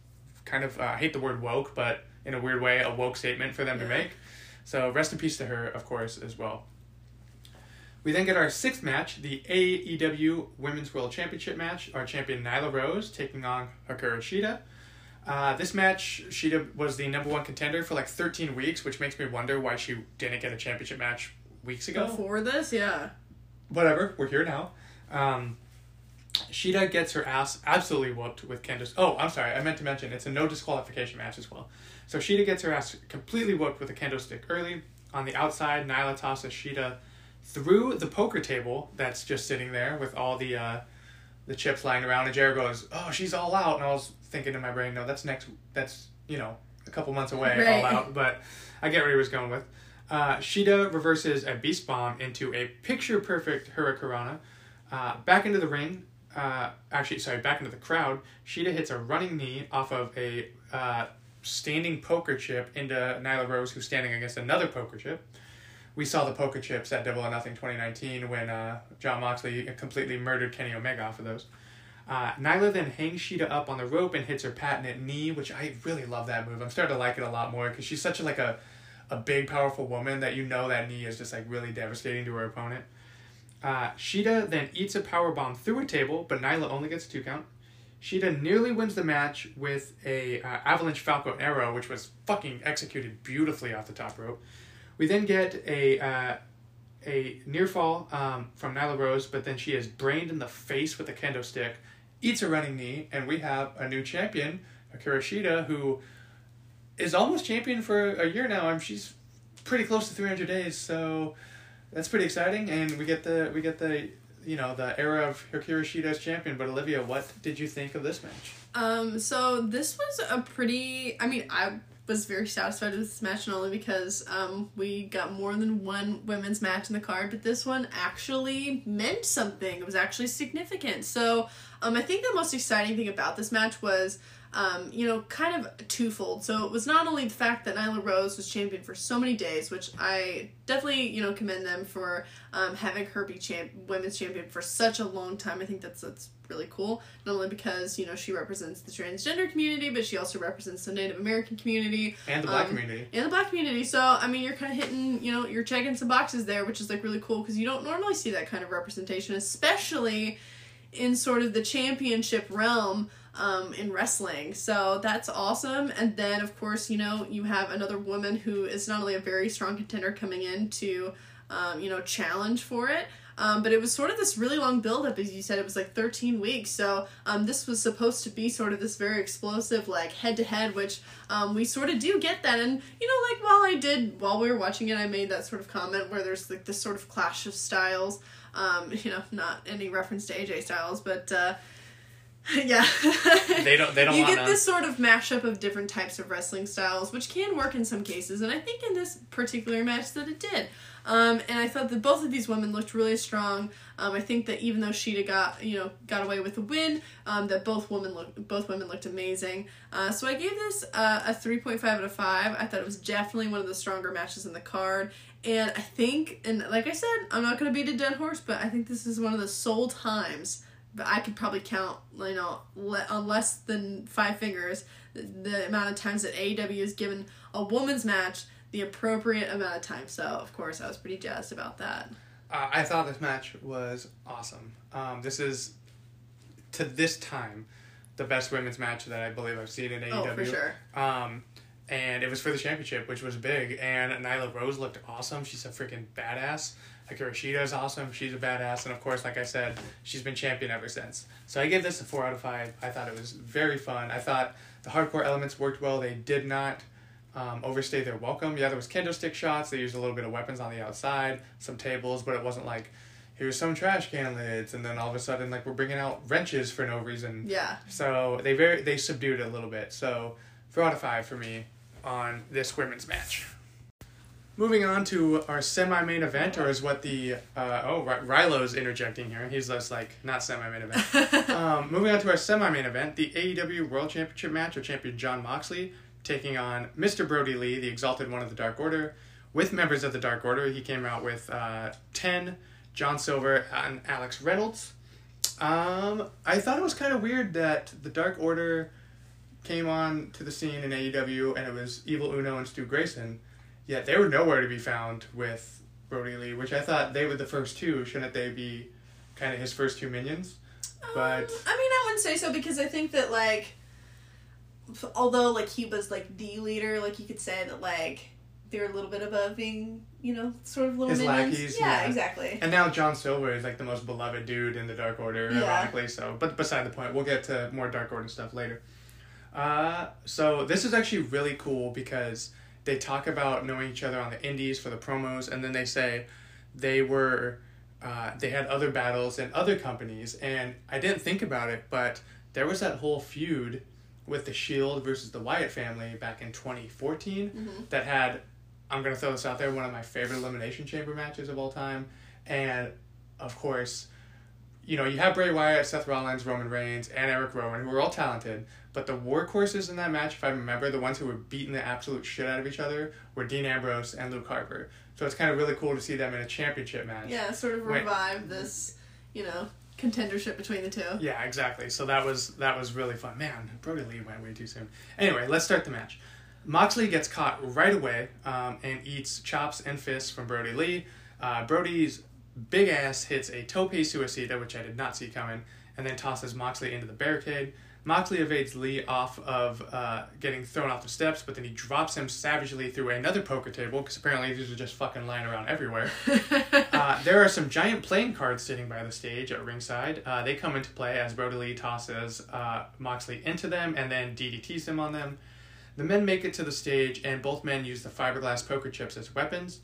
kind of, uh, I hate the word woke, but in a weird way, a woke statement for them to make. So rest in peace to her, of course, as well. We then get our sixth match, the AEW Women's World Championship match. Our champion Nyla Rose taking on Hikaru Shida. Uh, this match, Shida was the number one contender for like 13 weeks, which makes me wonder why she didn't get a championship match weeks ago Before this, yeah. whatever, we're here now. Um, Shida gets her ass absolutely whooped with Kendo. Oh, I'm sorry, I meant to mention it's a no disqualification match as well. So Shida gets her ass completely whooped with a kendo stick early. On the outside, Nyla tosses Shida through the poker table that's just sitting there with all the uh, the chips lying around. And Jared goes, "Oh, she's all out." And I was thinking in my brain, "No, that's next. That's you know a couple months away, Right. all out." But I get where he was going with. Uh, Shida reverses a beast bomb into a picture perfect Hurricanrana. Uh, back into the ring, uh, actually, sorry, back into the crowd. Shida hits a running knee off of a uh, standing poker chip into Nyla Rose, who's standing against another poker chip. We saw the poker chips at Double or Nothing 2019 when uh, Jon Moxley completely murdered Kenny Omega off of those. Uh, Nyla then hangs Shida up on the rope and hits her patented knee, which I really love that move. I'm starting to like it a lot more because she's such a, like a a big, powerful woman that you know that knee is just like really devastating to her opponent. Uh, Shida then eats a power bomb through a table, but Nyla only gets a two count. Shida nearly wins the match with a uh, Avalanche Falcon arrow, which was fucking executed beautifully off the top rope. We then get a uh, a near fall um, from Nyla Rose, but then she is brained in the face with a kendo stick, eats a running knee, and we have a new champion, Akira Shida, who is almost champion for a year now. I'm she's pretty close to 300 days, so that's pretty exciting. And we get the we get the you know the era of Akira Shida as champion. But Olivia, what did you think of this match? Um, so this was a pretty. I mean, I was very satisfied with this match, not only because um, we got more than one women's match in the card, but this one actually meant something. It was actually significant. So um, I think the most exciting thing about this match was. Um, you know, kind of twofold. So it was not only the fact that Nyla Rose was champion for so many days, which I definitely, you know, commend them for um, having her be champ- women's champion for such a long time. I think that's that's really cool. Not only because you know she represents the transgender community, but she also represents the Native American community And the black Um, community. and the black community. So I mean, you're kind of hitting, you know, you're checking some boxes there, which is like really cool because you don't normally see that kind of representation, especially in sort of the championship realm um, in wrestling. So that's awesome. And then, of course, you know, you have another woman who is not only a very strong contender coming in to, um, you know, challenge for it. Um, but it was sort of this really long buildup, as you said. It was like 13 weeks. So um, this was supposed to be sort of this very explosive, like head to head, which um, we sort of do get that. And, you know, like while I did, while we were watching it, I made that sort of comment where there's like this sort of clash of styles. Um, you know, not any reference to AJ Styles, but uh, yeah. They don't. They don't you want get this sort of mashup of different types of wrestling styles, which can work in some cases, and I think in this particular match that it did. Um, and I thought that both of these women looked really strong. Um, I think that even though Shida got you know got away with the win, um, that both women look both women looked amazing. Uh, so I gave this uh, a three point five out of five. I thought it was definitely one of the stronger matches in the card. And I think, and like I said, I'm not gonna beat a dead horse, but I think this is one of the sole times I could probably count, you know, le- on less than five fingers the, the amount of times that AEW has given a woman's match the appropriate amount of time. So, of course, I was pretty jazzed about that. Uh, I thought this match was awesome. Um, this is, to this time, the best women's match that I believe I've seen in AEW. Oh, for sure. Um, and it was for the championship, which was big. And Nyla Rose looked awesome. She's a freaking badass. Akira Shida is awesome. She's a badass. And of course, like I said, she's been champion ever since. So I gave this a 4 out of 5. I thought it was very fun. I thought the hardcore elements worked well. They did not um, overstay their welcome. Yeah, there was kendo stick shots. They used a little bit of weapons on the outside, some tables, but it wasn't like, here's some trash can lids. And then all of a sudden, like, we're bringing out wrenches for no reason. Yeah. So they very they subdued it a little bit. So four out of five for me. on this women's match. Moving on to our semi-main event, or is what the uh, oh Rilo's interjecting here. He's just like not semi-main event. um, moving on to our semi-main event, the AEW World Championship match, with champion Jon Moxley taking on Mr. Brodie Lee, the Exalted One of the Dark Order, with members of the Dark Order. He came out with uh, ten, John Silver and Alex Reynolds. Um, I thought it was kind of weird that the Dark Order came on to the scene in AEW, and it was Evil Uno and Stu Grayson. Yet they were nowhere to be found with Brodie Lee, which I thought they were the first two. Shouldn't they be kind of his first two minions? But Um, I mean, I wouldn't say so because I think that like, although like he was like the leader, like you could say that like they're a little bit above being, you know, sort of little His minions. lackeys, yeah, yeah. exactly. and now John Silver is like the most beloved dude in the Dark Order, Yeah. ironically. So, but beside the point, we'll get to more Dark Order stuff later. Uh, so this is actually really cool because they talk about knowing each other on the Indies for the promos, and then they say they were uh, they had other battles in other companies, and I didn't think about it, but there was that whole feud with the Shield versus the Wyatt family back in 2014 Mhm. that had I'm gonna throw this out there one of my favorite elimination chamber matches of all time, and of course, you know you have Bray Wyatt, Seth Rollins, Roman Reigns, and Eric Rowan who are all talented, but the workhorses in that match, if I remember, the ones who were beating the absolute shit out of each other were Dean Ambrose and Luke Harper. So it's kind of really cool to see them in a championship match. Yeah, sort of revive this, you know, contendership between the two. Yeah, exactly. So that was that was really fun. Man, Brodie Lee went way too soon. Anyway, let's start the match. Moxley gets caught right away um, and eats chops and fists from Brodie Lee. Uh, Brodie's big ass hits a tope suicida, which I did not see coming, and then tosses Moxley into the barricade. Moxley evades Lee off of uh, getting thrown off the steps, but then he drops him savagely through another poker table because apparently these are just fucking lying around everywhere. Uh, there are some giant playing cards sitting by the stage at ringside. Uh, they come into play as Brodie Lee tosses uh, Moxley into them and then DDTs him on them. The men make it to the stage, and both men use the fiberglass poker chips as weapons.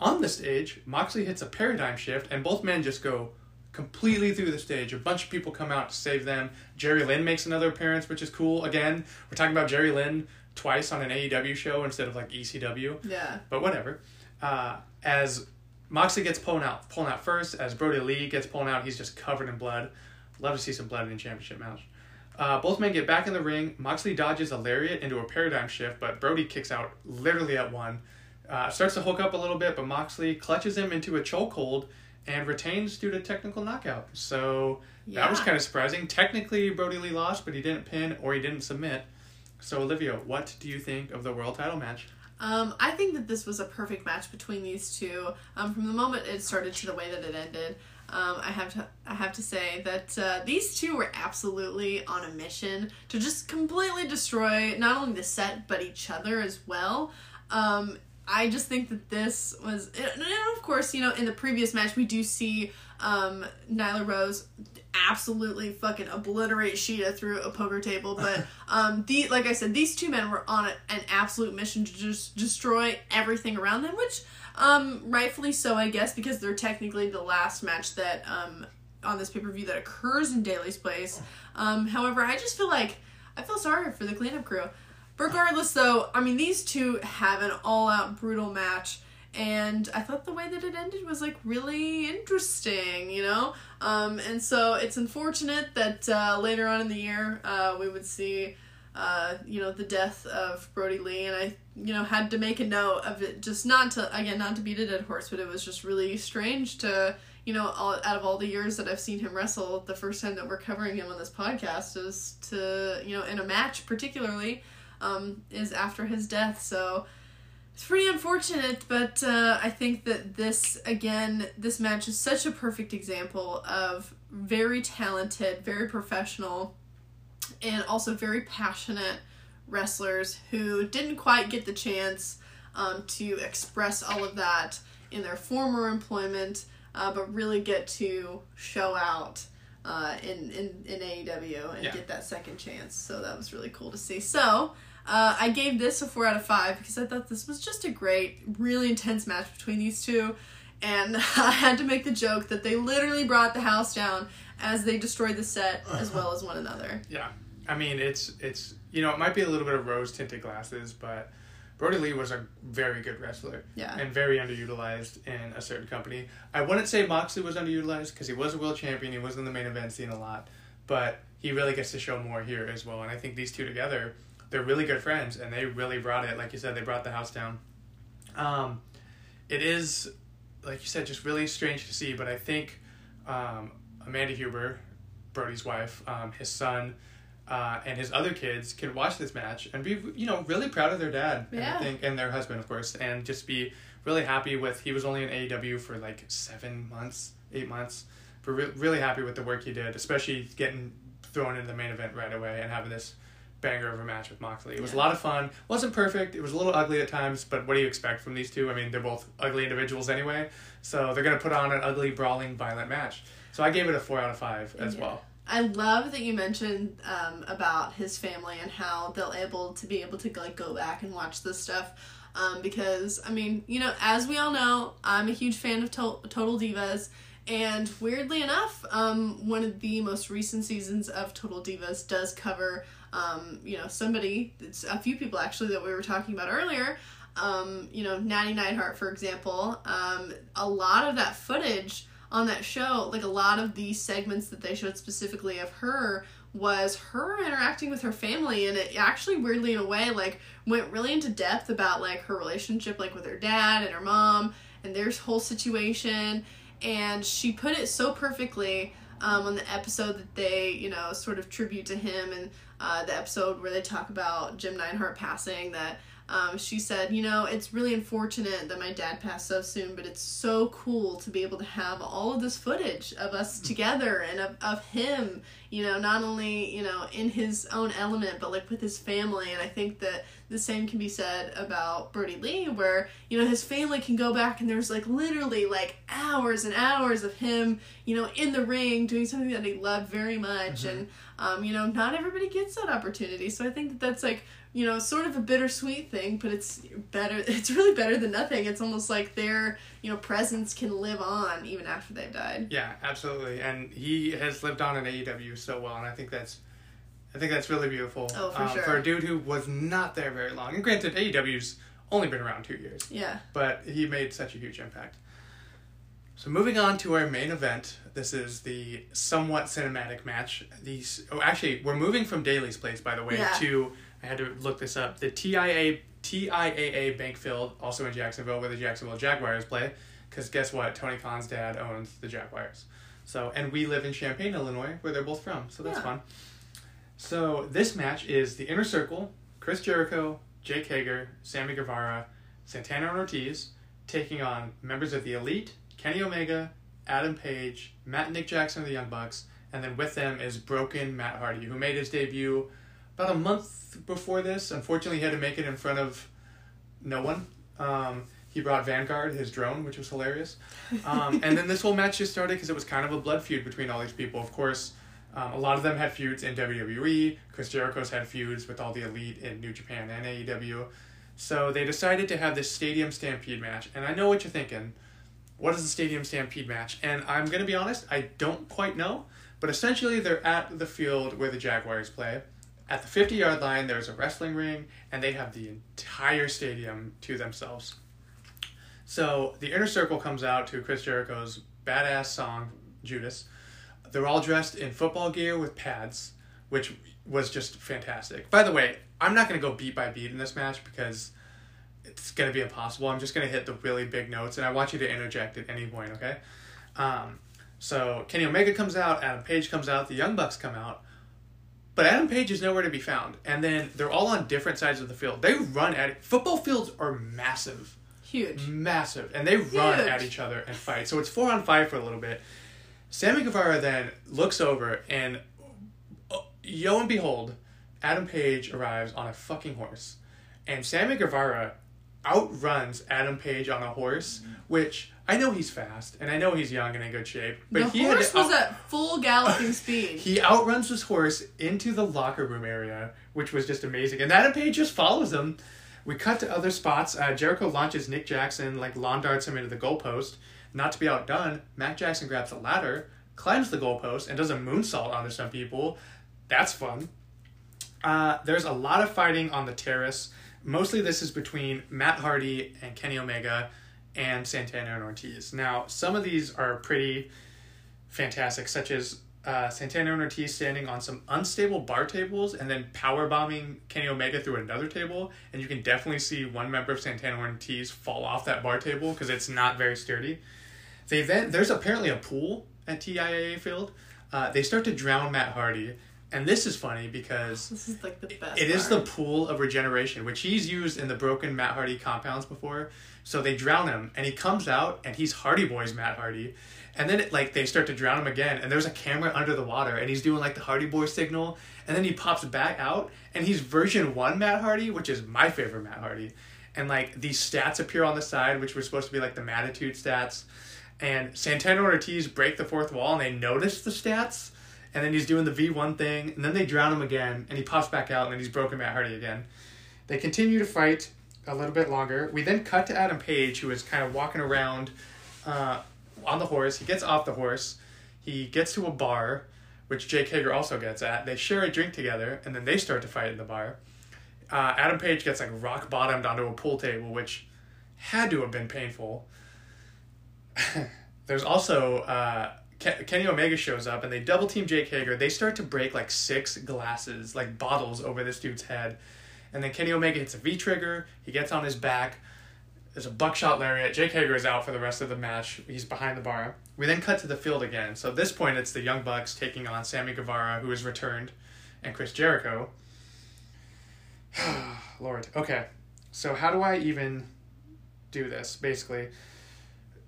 On the stage, Moxley hits a paradigm shift, and both men just go completely through the stage. A bunch of people come out to save them. Jerry Lynn makes another appearance, which is cool. Again, we're talking about Jerry Lynn twice on an AEW show instead of like ECW yeah. but whatever. Uh, as Moxley gets pulling out, pulling out first, as Brody Lee gets pulling out, he's just covered in blood. Love to see some blood in a championship match. Uh, both men get back in the ring. Moxley dodges a lariat into a paradigm shift, but Brody kicks out literally at one. Uh, starts to hook up a little bit, but Moxley clutches him into a chokehold and retains due to technical knockout. So that was kind of surprising. Technically, Brodie Lee lost, but he didn't pin or he didn't submit. So Olivia, what do you think of the world title match? Um, I think that this was a perfect match between these two. Um, from the moment it started to the way that it ended, um, I have to I have to say that uh, these two were absolutely on a mission to just completely destroy not only the set but each other as well. Um, I just think that this was, and of course, you know, in the previous match we do see um, Nyla Rose absolutely fucking obliterate Shida through a poker table. But um, the like I said, these two men were on a, an absolute mission to just destroy everything around them, which um, rightfully so, I guess, because they're technically the last match that um, on this pay per view that occurs in Daily's place. Um, however, I just feel like I feel sorry for the cleanup crew. Regardless, though, I mean, these two have an all out brutal match, and I thought the way that it ended was like really interesting, you know? Um, and so it's unfortunate that uh, later on in the year uh, we would see. Uh, you know the death of Brodie Lee, and I, you know, had to make a note of it, just not to again not to beat a dead horse, but it was just really strange to, you know, all, out of all the years that I've seen him wrestle, the first time that we're covering him on this podcast is to, you know, in a match particularly, um, is after his death. So it's pretty unfortunate, but uh, I think that this again, this match is such a perfect example of very talented, very professional, and also very passionate wrestlers who didn't quite get the chance um, to express all of that in their former employment, uh, but really get to show out uh, in, in, in AEW and Yeah. get that second chance. So that was really cool to see. So uh, I gave this a 4 out of 5 because I thought this was just a great, really intense match between these two. And I had to make the joke that they literally brought the house down as they destroyed the set as well as one another. Yeah, I mean it's it's you know it might be a little bit of rose tinted glasses, but Brodie Lee was a very good wrestler Yeah. and very underutilized in a certain company. I wouldn't say Moxley was underutilized because he was a world champion. He was in the main event scene a lot, but he really gets to show more here as well. And I think these two together, they're really good friends, and they really brought it. Like you said, they brought the house down. Um, it is, like you said, just really strange to see. But I think um, Amanda Huber, Brodie's wife, um, his son. Uh, and his other kids can watch this match and be, you know, really proud of their dad. And Yeah. I think, and their husband, of course, and just be really happy with. He was only in AEW for like seven months, eight months, but re- really happy with the work he did, especially getting thrown into the main event right away and having this banger of a match with Moxley. It was a lot of fun. wasn't perfect. It was a little ugly at times, but what do you expect from these two? I mean, they're both ugly individuals anyway, so they're gonna put on an ugly, brawling, violent match. So I gave it a four out of five as Yeah. well. I love that you mentioned um, about his family and how they'll able to be able to like go back and watch this stuff. Um, because I mean, you know, as we all know, I'm a huge fan of to- Total Divas, and weirdly enough, um, one of the most recent seasons of Total Divas does cover, um, you know, somebody. It's a few people actually that we were talking about earlier. Um, you know, Natty Neidhart, for example. Um, a lot of that footage on that show, like a lot of the segments that they showed specifically of her was her interacting with her family and it actually weirdly in a way like went really into depth about like her relationship like with her dad and her mom and their whole situation and she put it so perfectly um, on the episode that they you know sort of tribute to him and uh, the episode where they talk about Jim Neidhart passing that um, she said, you know, it's really unfortunate that my dad passed so soon, but it's so cool to be able to have all of this footage of us together and of, of him, you know, not only, you know, in his own element, but like with his family. And I think that the same can be said about Brodie Lee, where, you know, his family can go back and there's like literally like hours and hours of him, you know, in the ring doing something that he loved very much. And, um, you know, not everybody gets that opportunity. So I think that that's like, you know, sort of a bittersweet thing, but it's better. It's really better than nothing. It's almost like their, you know, presence can live on even after they've died. Yeah, absolutely. And he has lived on in AEW so well, and I think that's, I think that's really beautiful. Oh, for um, sure. For a dude who was not there very long, and granted, AEW's only been around two years, Yeah. but he made such a huge impact. So moving on to our main event, this is the somewhat cinematic match. These, oh, actually, we're moving from Daily's Place, by the way, Yeah. to I had to look this up. The TIA TIAA Bank Field, also in Jacksonville, where the Jacksonville Jaguars play. Because guess what? Tony Khan's dad owns the Jaguars. So, and we live in Champaign, Illinois, where they're both from. So that's Yeah. fun. So this match is the Inner Circle, Chris Jericho, Jake Hager, Sammy Guevara, Santana and Ortiz, taking on members of the Elite, Kenny Omega, Adam Page, Matt Nick Jackson of the Young Bucks, and then with them is Broken Matt Hardy, who made his debut about a month before this. Unfortunately, he had to make it in front of no one. Um, he brought Vanguard, his drone, which was hilarious. Um, and then this whole match just started because it was kind of a blood feud between all these people. Of course, um, a lot of them had feuds in WWE. Chris Jericho's had feuds with all the elite in New Japan and AEW. So they decided to have this Stadium Stampede match. And I know what you're thinking. What is the Stadium Stampede match? And I'm going to be honest, I don't quite know. But essentially, they're at the field where the Jaguars play. At the 50 yard line, there's a wrestling ring, and they have the entire stadium to themselves. So the inner circle comes out to Chris Jericho's badass song, Judas. They're all dressed in football gear with pads, which was just fantastic. By the way, I'm not going to go beat by beat in this match because it's going to be impossible. I'm just going to hit the really big notes, and I want you to interject at any point, okay? Um, so Kenny Omega comes out, Adam Page comes out, the Young Bucks come out, but Adam Page is nowhere to be found. And then they're all on different sides of the field. They run at it. Football fields are massive Huge. massive, and they run at each other and fight. So it's four on five for a little bit. Sammy Guevara then looks over, and yo and behold, Adam Page arrives on a fucking horse, and Sammy Guevara outruns Adam Page on a horse, which I know he's fast and I know he's young and in good shape, but the he horse was out- at full galloping speed. he outruns his horse into the locker room area, which was just amazing. And Adam Page just follows him. We cut to other spots. Uh, Jericho launches Nick Jackson, like lawn darts him into the goalpost. Not to be outdone, Matt Jackson grabs a ladder, climbs the goalpost, and does a moonsault onto some people. That's fun. Uh, there's a lot of fighting on the terrace. Mostly this is between Matt Hardy and Kenny Omega and Santana and Ortiz. Now, some of these are pretty fantastic, such as uh, Santana and Ortiz standing on some unstable bar tables and then power bombing Kenny Omega through another table, and you can definitely see one member of Santana and Ortiz fall off that bar table because it's not very sturdy. They then there's apparently a pool at TIAA Field. Uh, they start to drown Matt Hardy, and this is funny because This is like the best. it is the pool of regeneration, which he's used in the broken Matt Hardy compounds before. So they drown him, and he comes out, and he's Hardy Boys Matt Hardy. And then, it, like, they start to drown him again, and there's a camera under the water, and he's doing, like, the Hardy Boy signal. And then he pops back out, and he's version 1 Matt Hardy, which is my favorite Matt Hardy. And, like, these stats appear on the side, which were supposed to be, like, the Mattitude stats. And Santana and Ortiz break the fourth wall, and they notice the stats. And then he's doing the V1 thing, and then they drown him again, and he pops back out, and then he's broken Matt Hardy again. They continue to fight a little bit longer. We then cut to Adam Page, who is kind of walking around uh, on the horse. He gets off the horse. He gets to a bar, which Jake Hager also gets at. They share a drink together, and then they start to fight in the bar. Uh, Adam Page gets like rock bottomed onto a pool table, which had to have been painful. There's also uh, Kenny Omega shows up, and they double team Jake Hager. They start to break like six glasses, like bottles, over this dude's head. And then Kenny Omega hits a V trigger. He gets on his back. There's a buckshot lariat. Jake Hager is out for the rest of the match. He's behind the bar. We then cut to the field again. So at this point, it's the Young Bucks taking on Sammy Guevara, who is returned, and Chris Jericho. Lord. Okay. So how do I even do this? Basically,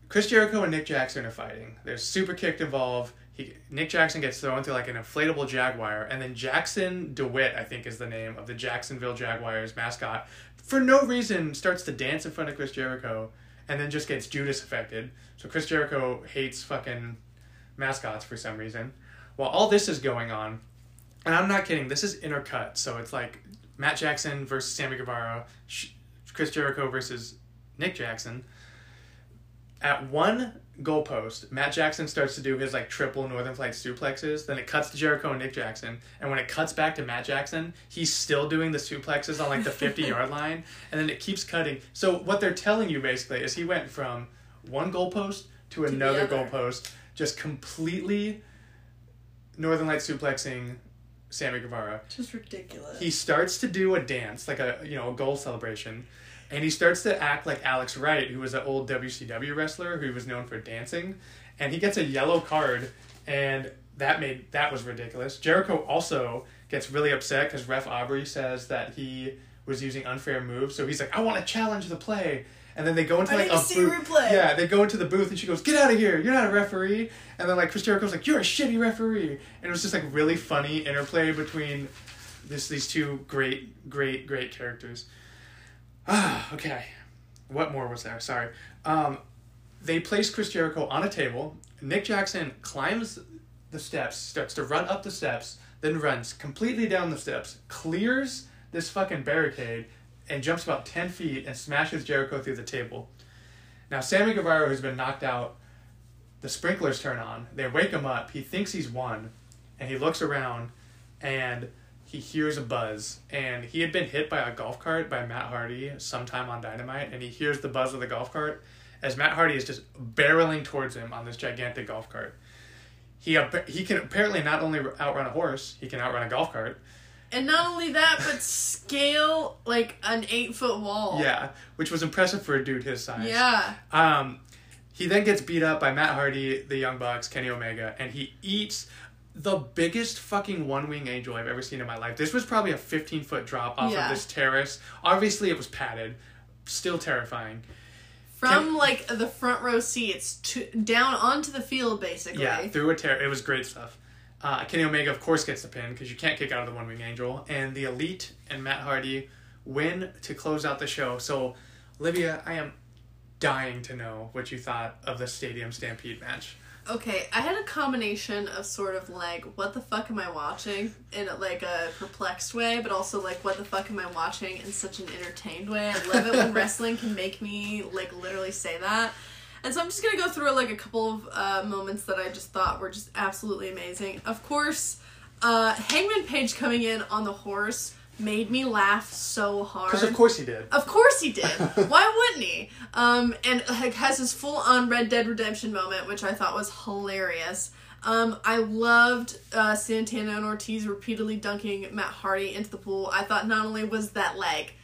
Chris Jericho and Nick Jackson are fighting. There's super kicked involved. He Nick Jackson gets thrown through like an inflatable jaguar, and then Jackson DeWitt, I think is the name of the Jacksonville Jaguars mascot, for no reason starts to dance in front of Chris Jericho, and then just gets Judas Effected. So Chris Jericho hates fucking mascots for some reason. While all this is going on, and I'm not kidding, this is intercut, so it's like Matt Jackson versus Sammy Guevara, Chris Jericho versus Nick Jackson. At one goalpost, Matt Jackson starts to do his like triple Northern Light suplexes. Then it cuts to Jericho and Nick Jackson, and when it cuts back to Matt Jackson, he's still doing the suplexes on like the fifty yard line, and then it keeps cutting. So what they're telling you basically is he went from one goalpost to the another other. goalpost, just completely Northern Light suplexing Sammy Guevara Just ridiculous. he starts to do a dance like a you know a goal celebration and he starts to act like alex wright who was an old wcw wrestler who was known for dancing and he gets a yellow card and that made that was ridiculous jericho also gets really upset because ref aubrey says that he was using unfair moves so he's like i want to challenge the play and then they go into I like a see booth. replay. Yeah, they go into the booth and she goes, "Get out of here! You're not a referee." And then like Chris Jericho's like, "You're a shitty referee," and it was just like really funny interplay between this these two great, great, great characters. Okay. What more was there? Sorry. Um, they place Chris Jericho on a table. Nick Jackson climbs the steps, starts to run up the steps, then runs completely down the steps, clears this fucking barricade, and jumps about 10 feet and smashes Jericho through the table. Now, Sammy Guevara, who's been knocked out, the sprinklers turn on. They wake him up. He thinks he's won, and he looks around, and he hears a buzz. And he had been hit by a golf cart by Matt Hardy sometime on Dynamite, and he hears the buzz of the golf cart as Matt Hardy is just barreling towards him on this gigantic golf cart. He he can apparently not only outrun a horse, he can outrun a golf cart. and not only that, but scale like an eight foot wall. Yeah, which was impressive for a dude his size. Yeah. Um, he then gets beat up by Matt Hardy, the Young Bucks, Kenny Omega, and he eats the biggest fucking one wing angel I've ever seen in my life. This was probably a 15 foot drop off Yeah. of this terrace. Obviously, it was padded, still terrifying. From Can- like the front row seats to down onto the field, basically. Yeah, through a tear. It was great stuff. Uh, Kenny Omega, of course, gets the pin because you can't kick out of the one wing angel. And the Elite and Matt Hardy win to close out the show. So, Olivia, I am dying to know what you thought of the Stadium Stampede match. Okay, I had a combination of sort of like, what the fuck am I watching in like a perplexed way, but also like, what the fuck am I watching in such an entertained way. I love it when wrestling can make me like literally say that. And so I'm just gonna go through like a couple of uh, moments that I just thought were just absolutely amazing. Of course, uh, Hangman Page coming in on the horse made me laugh so hard. Because of course he did. Of course he did. Why wouldn't he? Um, and like, has his full on Red Dead Redemption moment, which I thought was hilarious. Um, I loved uh, Santana and Ortiz repeatedly dunking Matt Hardy into the pool. I thought not only was that like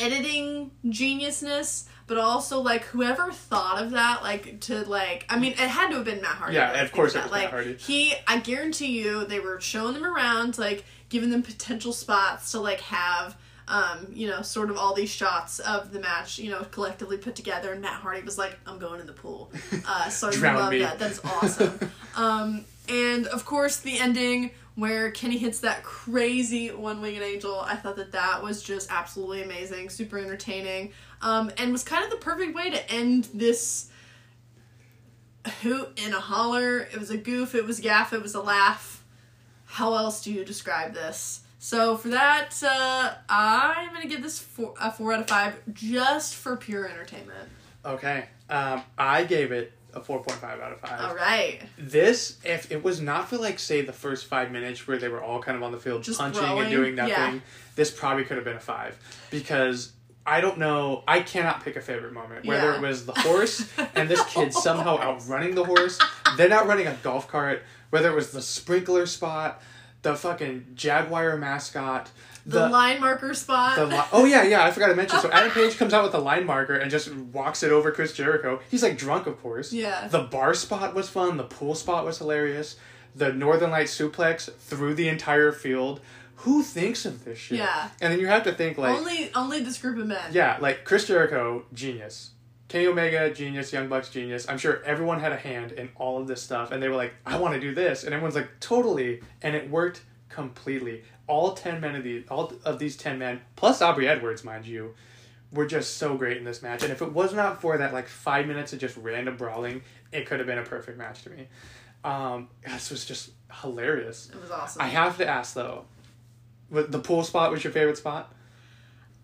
editing geniusness, but also like whoever thought of that, like to like, I mean, it had to have been Matt Hardy. Yeah, of course it was that. Matt like, Hardy. He, I guarantee you, they were showing them around, like giving them potential spots to like have. Um, you know, sort of all these shots of the match, you know, collectively put together, and Matt Hardy was like, "I'm going in the pool." Uh, so I love me. that. That is awesome. um, and of course, the ending where Kenny hits that crazy one winged angel. I thought that that was just absolutely amazing, super entertaining, um, and was kind of the perfect way to end this hoot and a holler. It was a goof, it was gaff, it was a laugh. How else do you describe this? So for that, uh, I'm gonna give this four, a four out of five just for pure entertainment. Okay. Um, I gave it a 4.5 out of 5. All right, This, if it was not for like say the first five minutes where they were all kind of on the field Just punching throwing, and doing nothing, yeah. this probably could have been a five because I don't know. I cannot pick a favorite moment. Whether Yeah. it was the horse and this kid somehow outrunning the horse, then outrunning a golf cart. Whether it was the sprinkler spot, the fucking jaguar mascot, the, line marker spot. the li- oh yeah, yeah, I forgot to mention. So Adam Page comes out with a line marker and just walks it over Chris Jericho. He's like drunk, of course. Yeah. The bar spot was fun. The pool spot was hilarious. The Northern Light suplex through the entire field. Who thinks of this shit? Yeah. And then you have to think like, only only this group of men. yeah, like Chris Jericho, genius. Kenny Omega, genius. Young Bucks, genius. I'm sure everyone had a hand in all of this stuff, and they were like, "I want to do this," and everyone's like, "Totally," and it worked completely. All ten men of these, all of these ten men, plus Aubrey Edwards, mind you, were just so great in this match. And if it was not for that like five minutes of just random brawling, it could have been a perfect match to me. Um, this was just hilarious. It was awesome. I have to ask though, the pool spot was your favorite spot?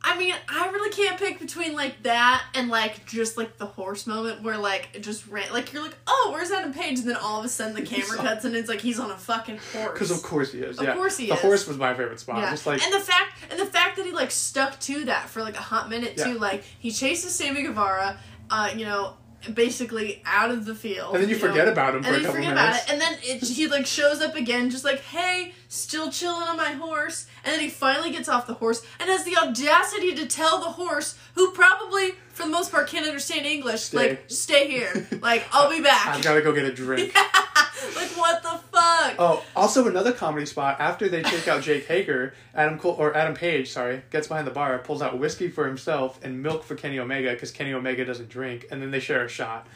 I mean, I really can't pick between like that and like just like the horse moment where like it just ran like you're like, oh, where's Adam Page? And then all of a sudden the camera cuts and it's like he's on a fucking horse. Because of course he is. Of yeah. course he the is. horse was my favorite spot. Yeah, Just like and the fact and the fact that he like stuck to that for like a hot minute Yeah. too. Like he chases Sammy Guevara, uh, you know, basically out of the field. And then you know, forget about him and for a then you forget minutes. about it, and then it, he like shows up again, just like, hey, still chilling on my horse. And then he finally gets off the horse and has the audacity to tell the horse, who probably for the most part can't understand English, Stay. like, stay here, like I'll be back. I've got to go get a drink. like what the fuck? Oh, also another comedy spot. After they take out Jake Hager, Adam Cole or Adam Page, sorry, gets behind the bar, pulls out whiskey for himself and milk for Kenny Omega because Kenny Omega doesn't drink, and then they share a shot.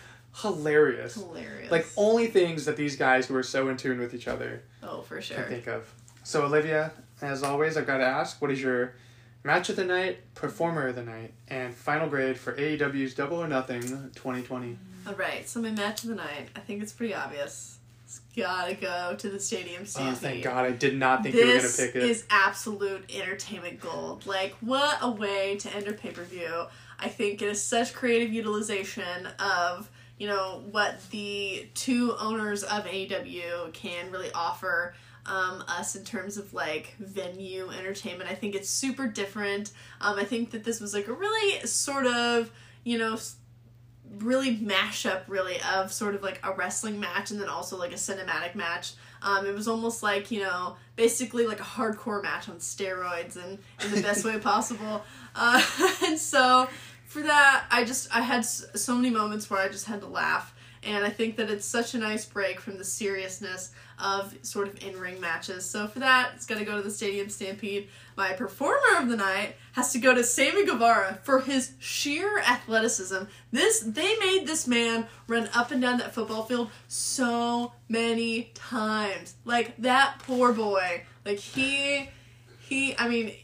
Hilarious. Hilarious. Like only things that these guys who are so in tune with each other oh, for sure. can think of. So Olivia, as always, I've got to ask, what is your match of the night, performer of the night, and final grade for AEW's Double or Nothing 2020? All right, so my match of the night, I think it's pretty obvious. It's gotta go to the stadium Oh, thank God! I did not think you were gonna pick this it. is absolute entertainment gold. Like, what a way to end a pay per view! I think it is such creative utilization of you know what the two owners of AEW can really offer um, us in terms of like venue entertainment. I think it's super different. Um, I think that this was like a really sort of you know really mashup really of sort of like a wrestling match and then also like a cinematic match. Um, it was almost like you know basically like a hardcore match on steroids and in the best way possible. Uh, and so for that, I just I had so many moments where I just had to laugh. And I think that it's such a nice break from the seriousness of sort of in ring matches. So for that, it's gonna go to the Stadium Stampede. My performer of the night has to go to Sammy Guevara for his sheer athleticism. This they made this man run up and down that football field so many times. Like that poor boy. Like he he I mean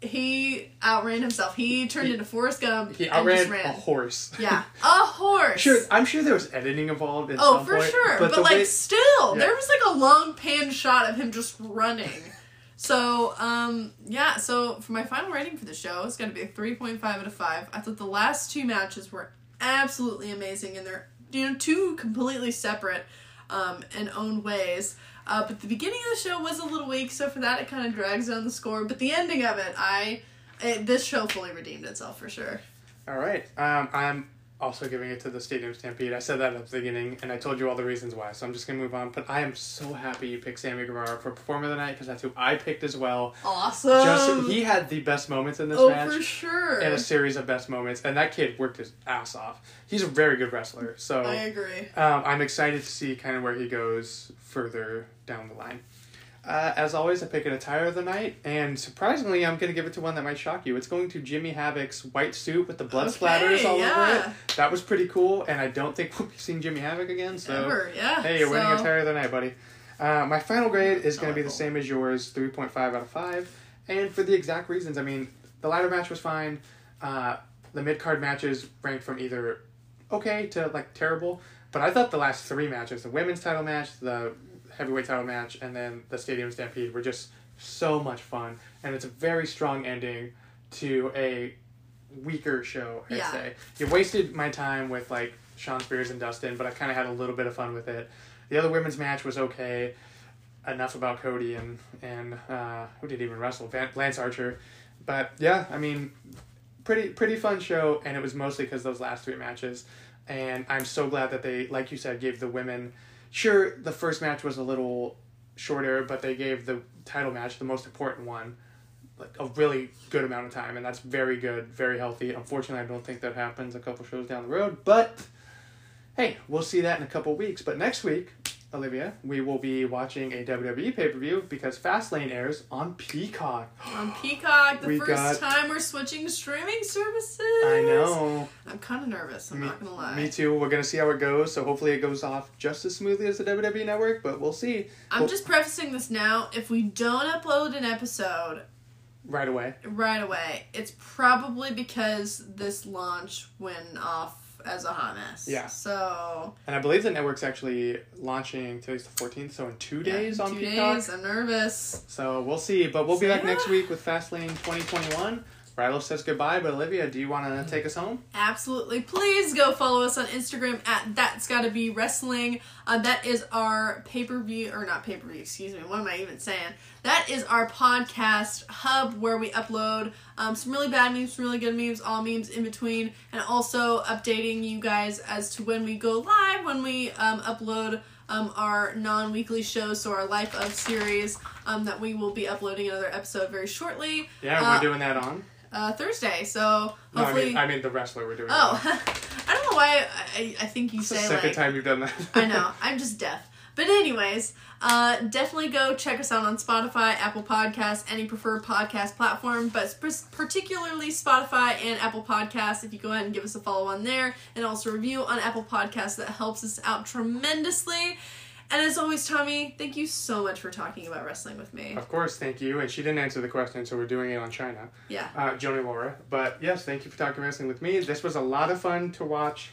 he outran himself. He turned He- into Forrest Gump He outran ran. a horse. Yeah, a horse. Sure, I'm sure there was editing involved at Oh, some for point. sure. But, the like, way- still, Yeah. there was like a long pan shot of him just running. so, um, yeah. So for my final rating for the show, it's gonna be a three point five out of five. I thought the last two matches were absolutely amazing, and they're you know two completely separate um, and own ways. Uh, but the beginning of the show was a little weak, so for that it kind of drags down the score. But the ending of it, I it, this show fully redeemed itself for sure. All right. Um, I'm also giving it to the Stadium Stampede. I said that at the beginning, and I told you all the reasons why. So I'm just gonna move on. But I am so happy you picked Sammy Guevara for Performer of the Night because that's who I picked as well. Awesome. Just he had the best moments in this oh, match. for sure. And a series of best moments, and that kid worked his ass off. He's a very good wrestler, so I agree. um, I'm excited to see kind of where he goes further down the line. Uh, as always, I pick an attire of the night, and surprisingly, I'm going to give it to one that might shock you. It's going to Jimmy Havoc's white suit with the blood Okay, splatters all over it. That was pretty cool, and I don't think we'll be seeing Jimmy Havoc again. So, Ever, yeah. hey, you're winning so, attire of the night, buddy. Uh, my final grade is going to be the same as yours, 3.5 out of 5. And for the exact reasons, I mean, the ladder match was fine. Uh, the mid card matches ranked from either okay to like terrible. But I thought the last three matches, the women's title match, the heavyweight title match, and then the Stadium Stampede, were just so much fun. And it's a very strong ending to a weaker show, I'd Yeah. say. You wasted my time with like Shawn Spears and Dustin, but I kind of had a little bit of fun with it. The other women's match was okay. Enough about Cody and and uh, who did even wrestle Van- Lance Archer, but yeah, I mean, pretty pretty fun show, and it was mostly because those last three matches, and I'm so glad that they, like you said, gave the women. Sure, the first match was a little shorter, but they gave the title match, the most important one, like a really good amount of time, and that's very good, very healthy. Unfortunately, I don't think that happens a couple shows down the road, but hey, we'll see that in a couple weeks. But next week, Olivia, we will be watching a WWE pay per view because Fastlane airs on Peacock. On Peacock, the We first got- time we're switching streaming services. I know. I'm kind of nervous. I'm Me- not gonna lie. Me too. We're gonna see how it goes. So hopefully it goes off just as smoothly as the WWE Network, but we'll see. I'm Well- just prefacing this now. If we don't upload an episode Right away. right away, it's probably because this launch went off as a hot mess. Yeah. So And I believe the network's actually launching today's the 14th, so in two yeah, days on two Peacock. days. I'm nervous. So we'll see. But we'll be So back next week with Fastlane 2021. Rilo says goodbye, but Olivia, do you want to take us home? Absolutely. Please go follow us on Instagram at That's Gotta Be Wrestling. Uh, that is our pay per view, or not pay per view, excuse me. What am I even saying? That is our podcast hub where we upload um, some really bad memes, some really good memes, all memes in between, and also updating you guys as to when we go live, when we um, upload. Um, our non-weekly shows, so our Life of series, um, that we will be uploading another episode very shortly, Yeah, Uh, we're doing that on. Uh, Thursday. So No, I hopefully, mean, I mean the wrestler we're doing. Oh. I don't know why I, I think you It's the second like time you've done that. I know I'm just deaf. But anyways, uh, definitely go check us out on Spotify, Apple Podcasts, any preferred podcast platform, but sp- particularly Spotify and Apple Podcasts. If you go ahead and give us a follow on there, and also review on Apple Podcasts, that helps us out tremendously. And as always, Tommy, thank you so much for talking about wrestling with me. Of course, thank you. And she didn't answer the question, so we're doing it on Chyna. Yeah. uh, Joanie Laurer. But yes, thank you for talking wrestling with me. This was a lot of fun to watch.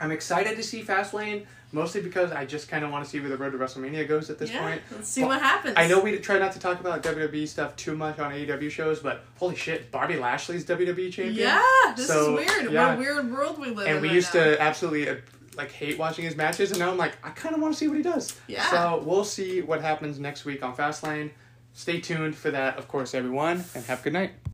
I'm excited to see Fastlane, mostly because I just kind of want to see where the road to WrestleMania goes at this yeah. point. Let's see Well, what happens. I know we try not to talk about WWE stuff too much on AEW shows, but holy shit, Bobby Lashley's WWE champion. Yeah, this So, is weird. yeah. What a weird world we live in. And we right used now. to absolutely like hate watching his matches, and now I'm like, I kind of want to see what he does. Yeah. So we'll see what happens next week on Fastlane. Stay tuned for that, of course, everyone, and have a good night.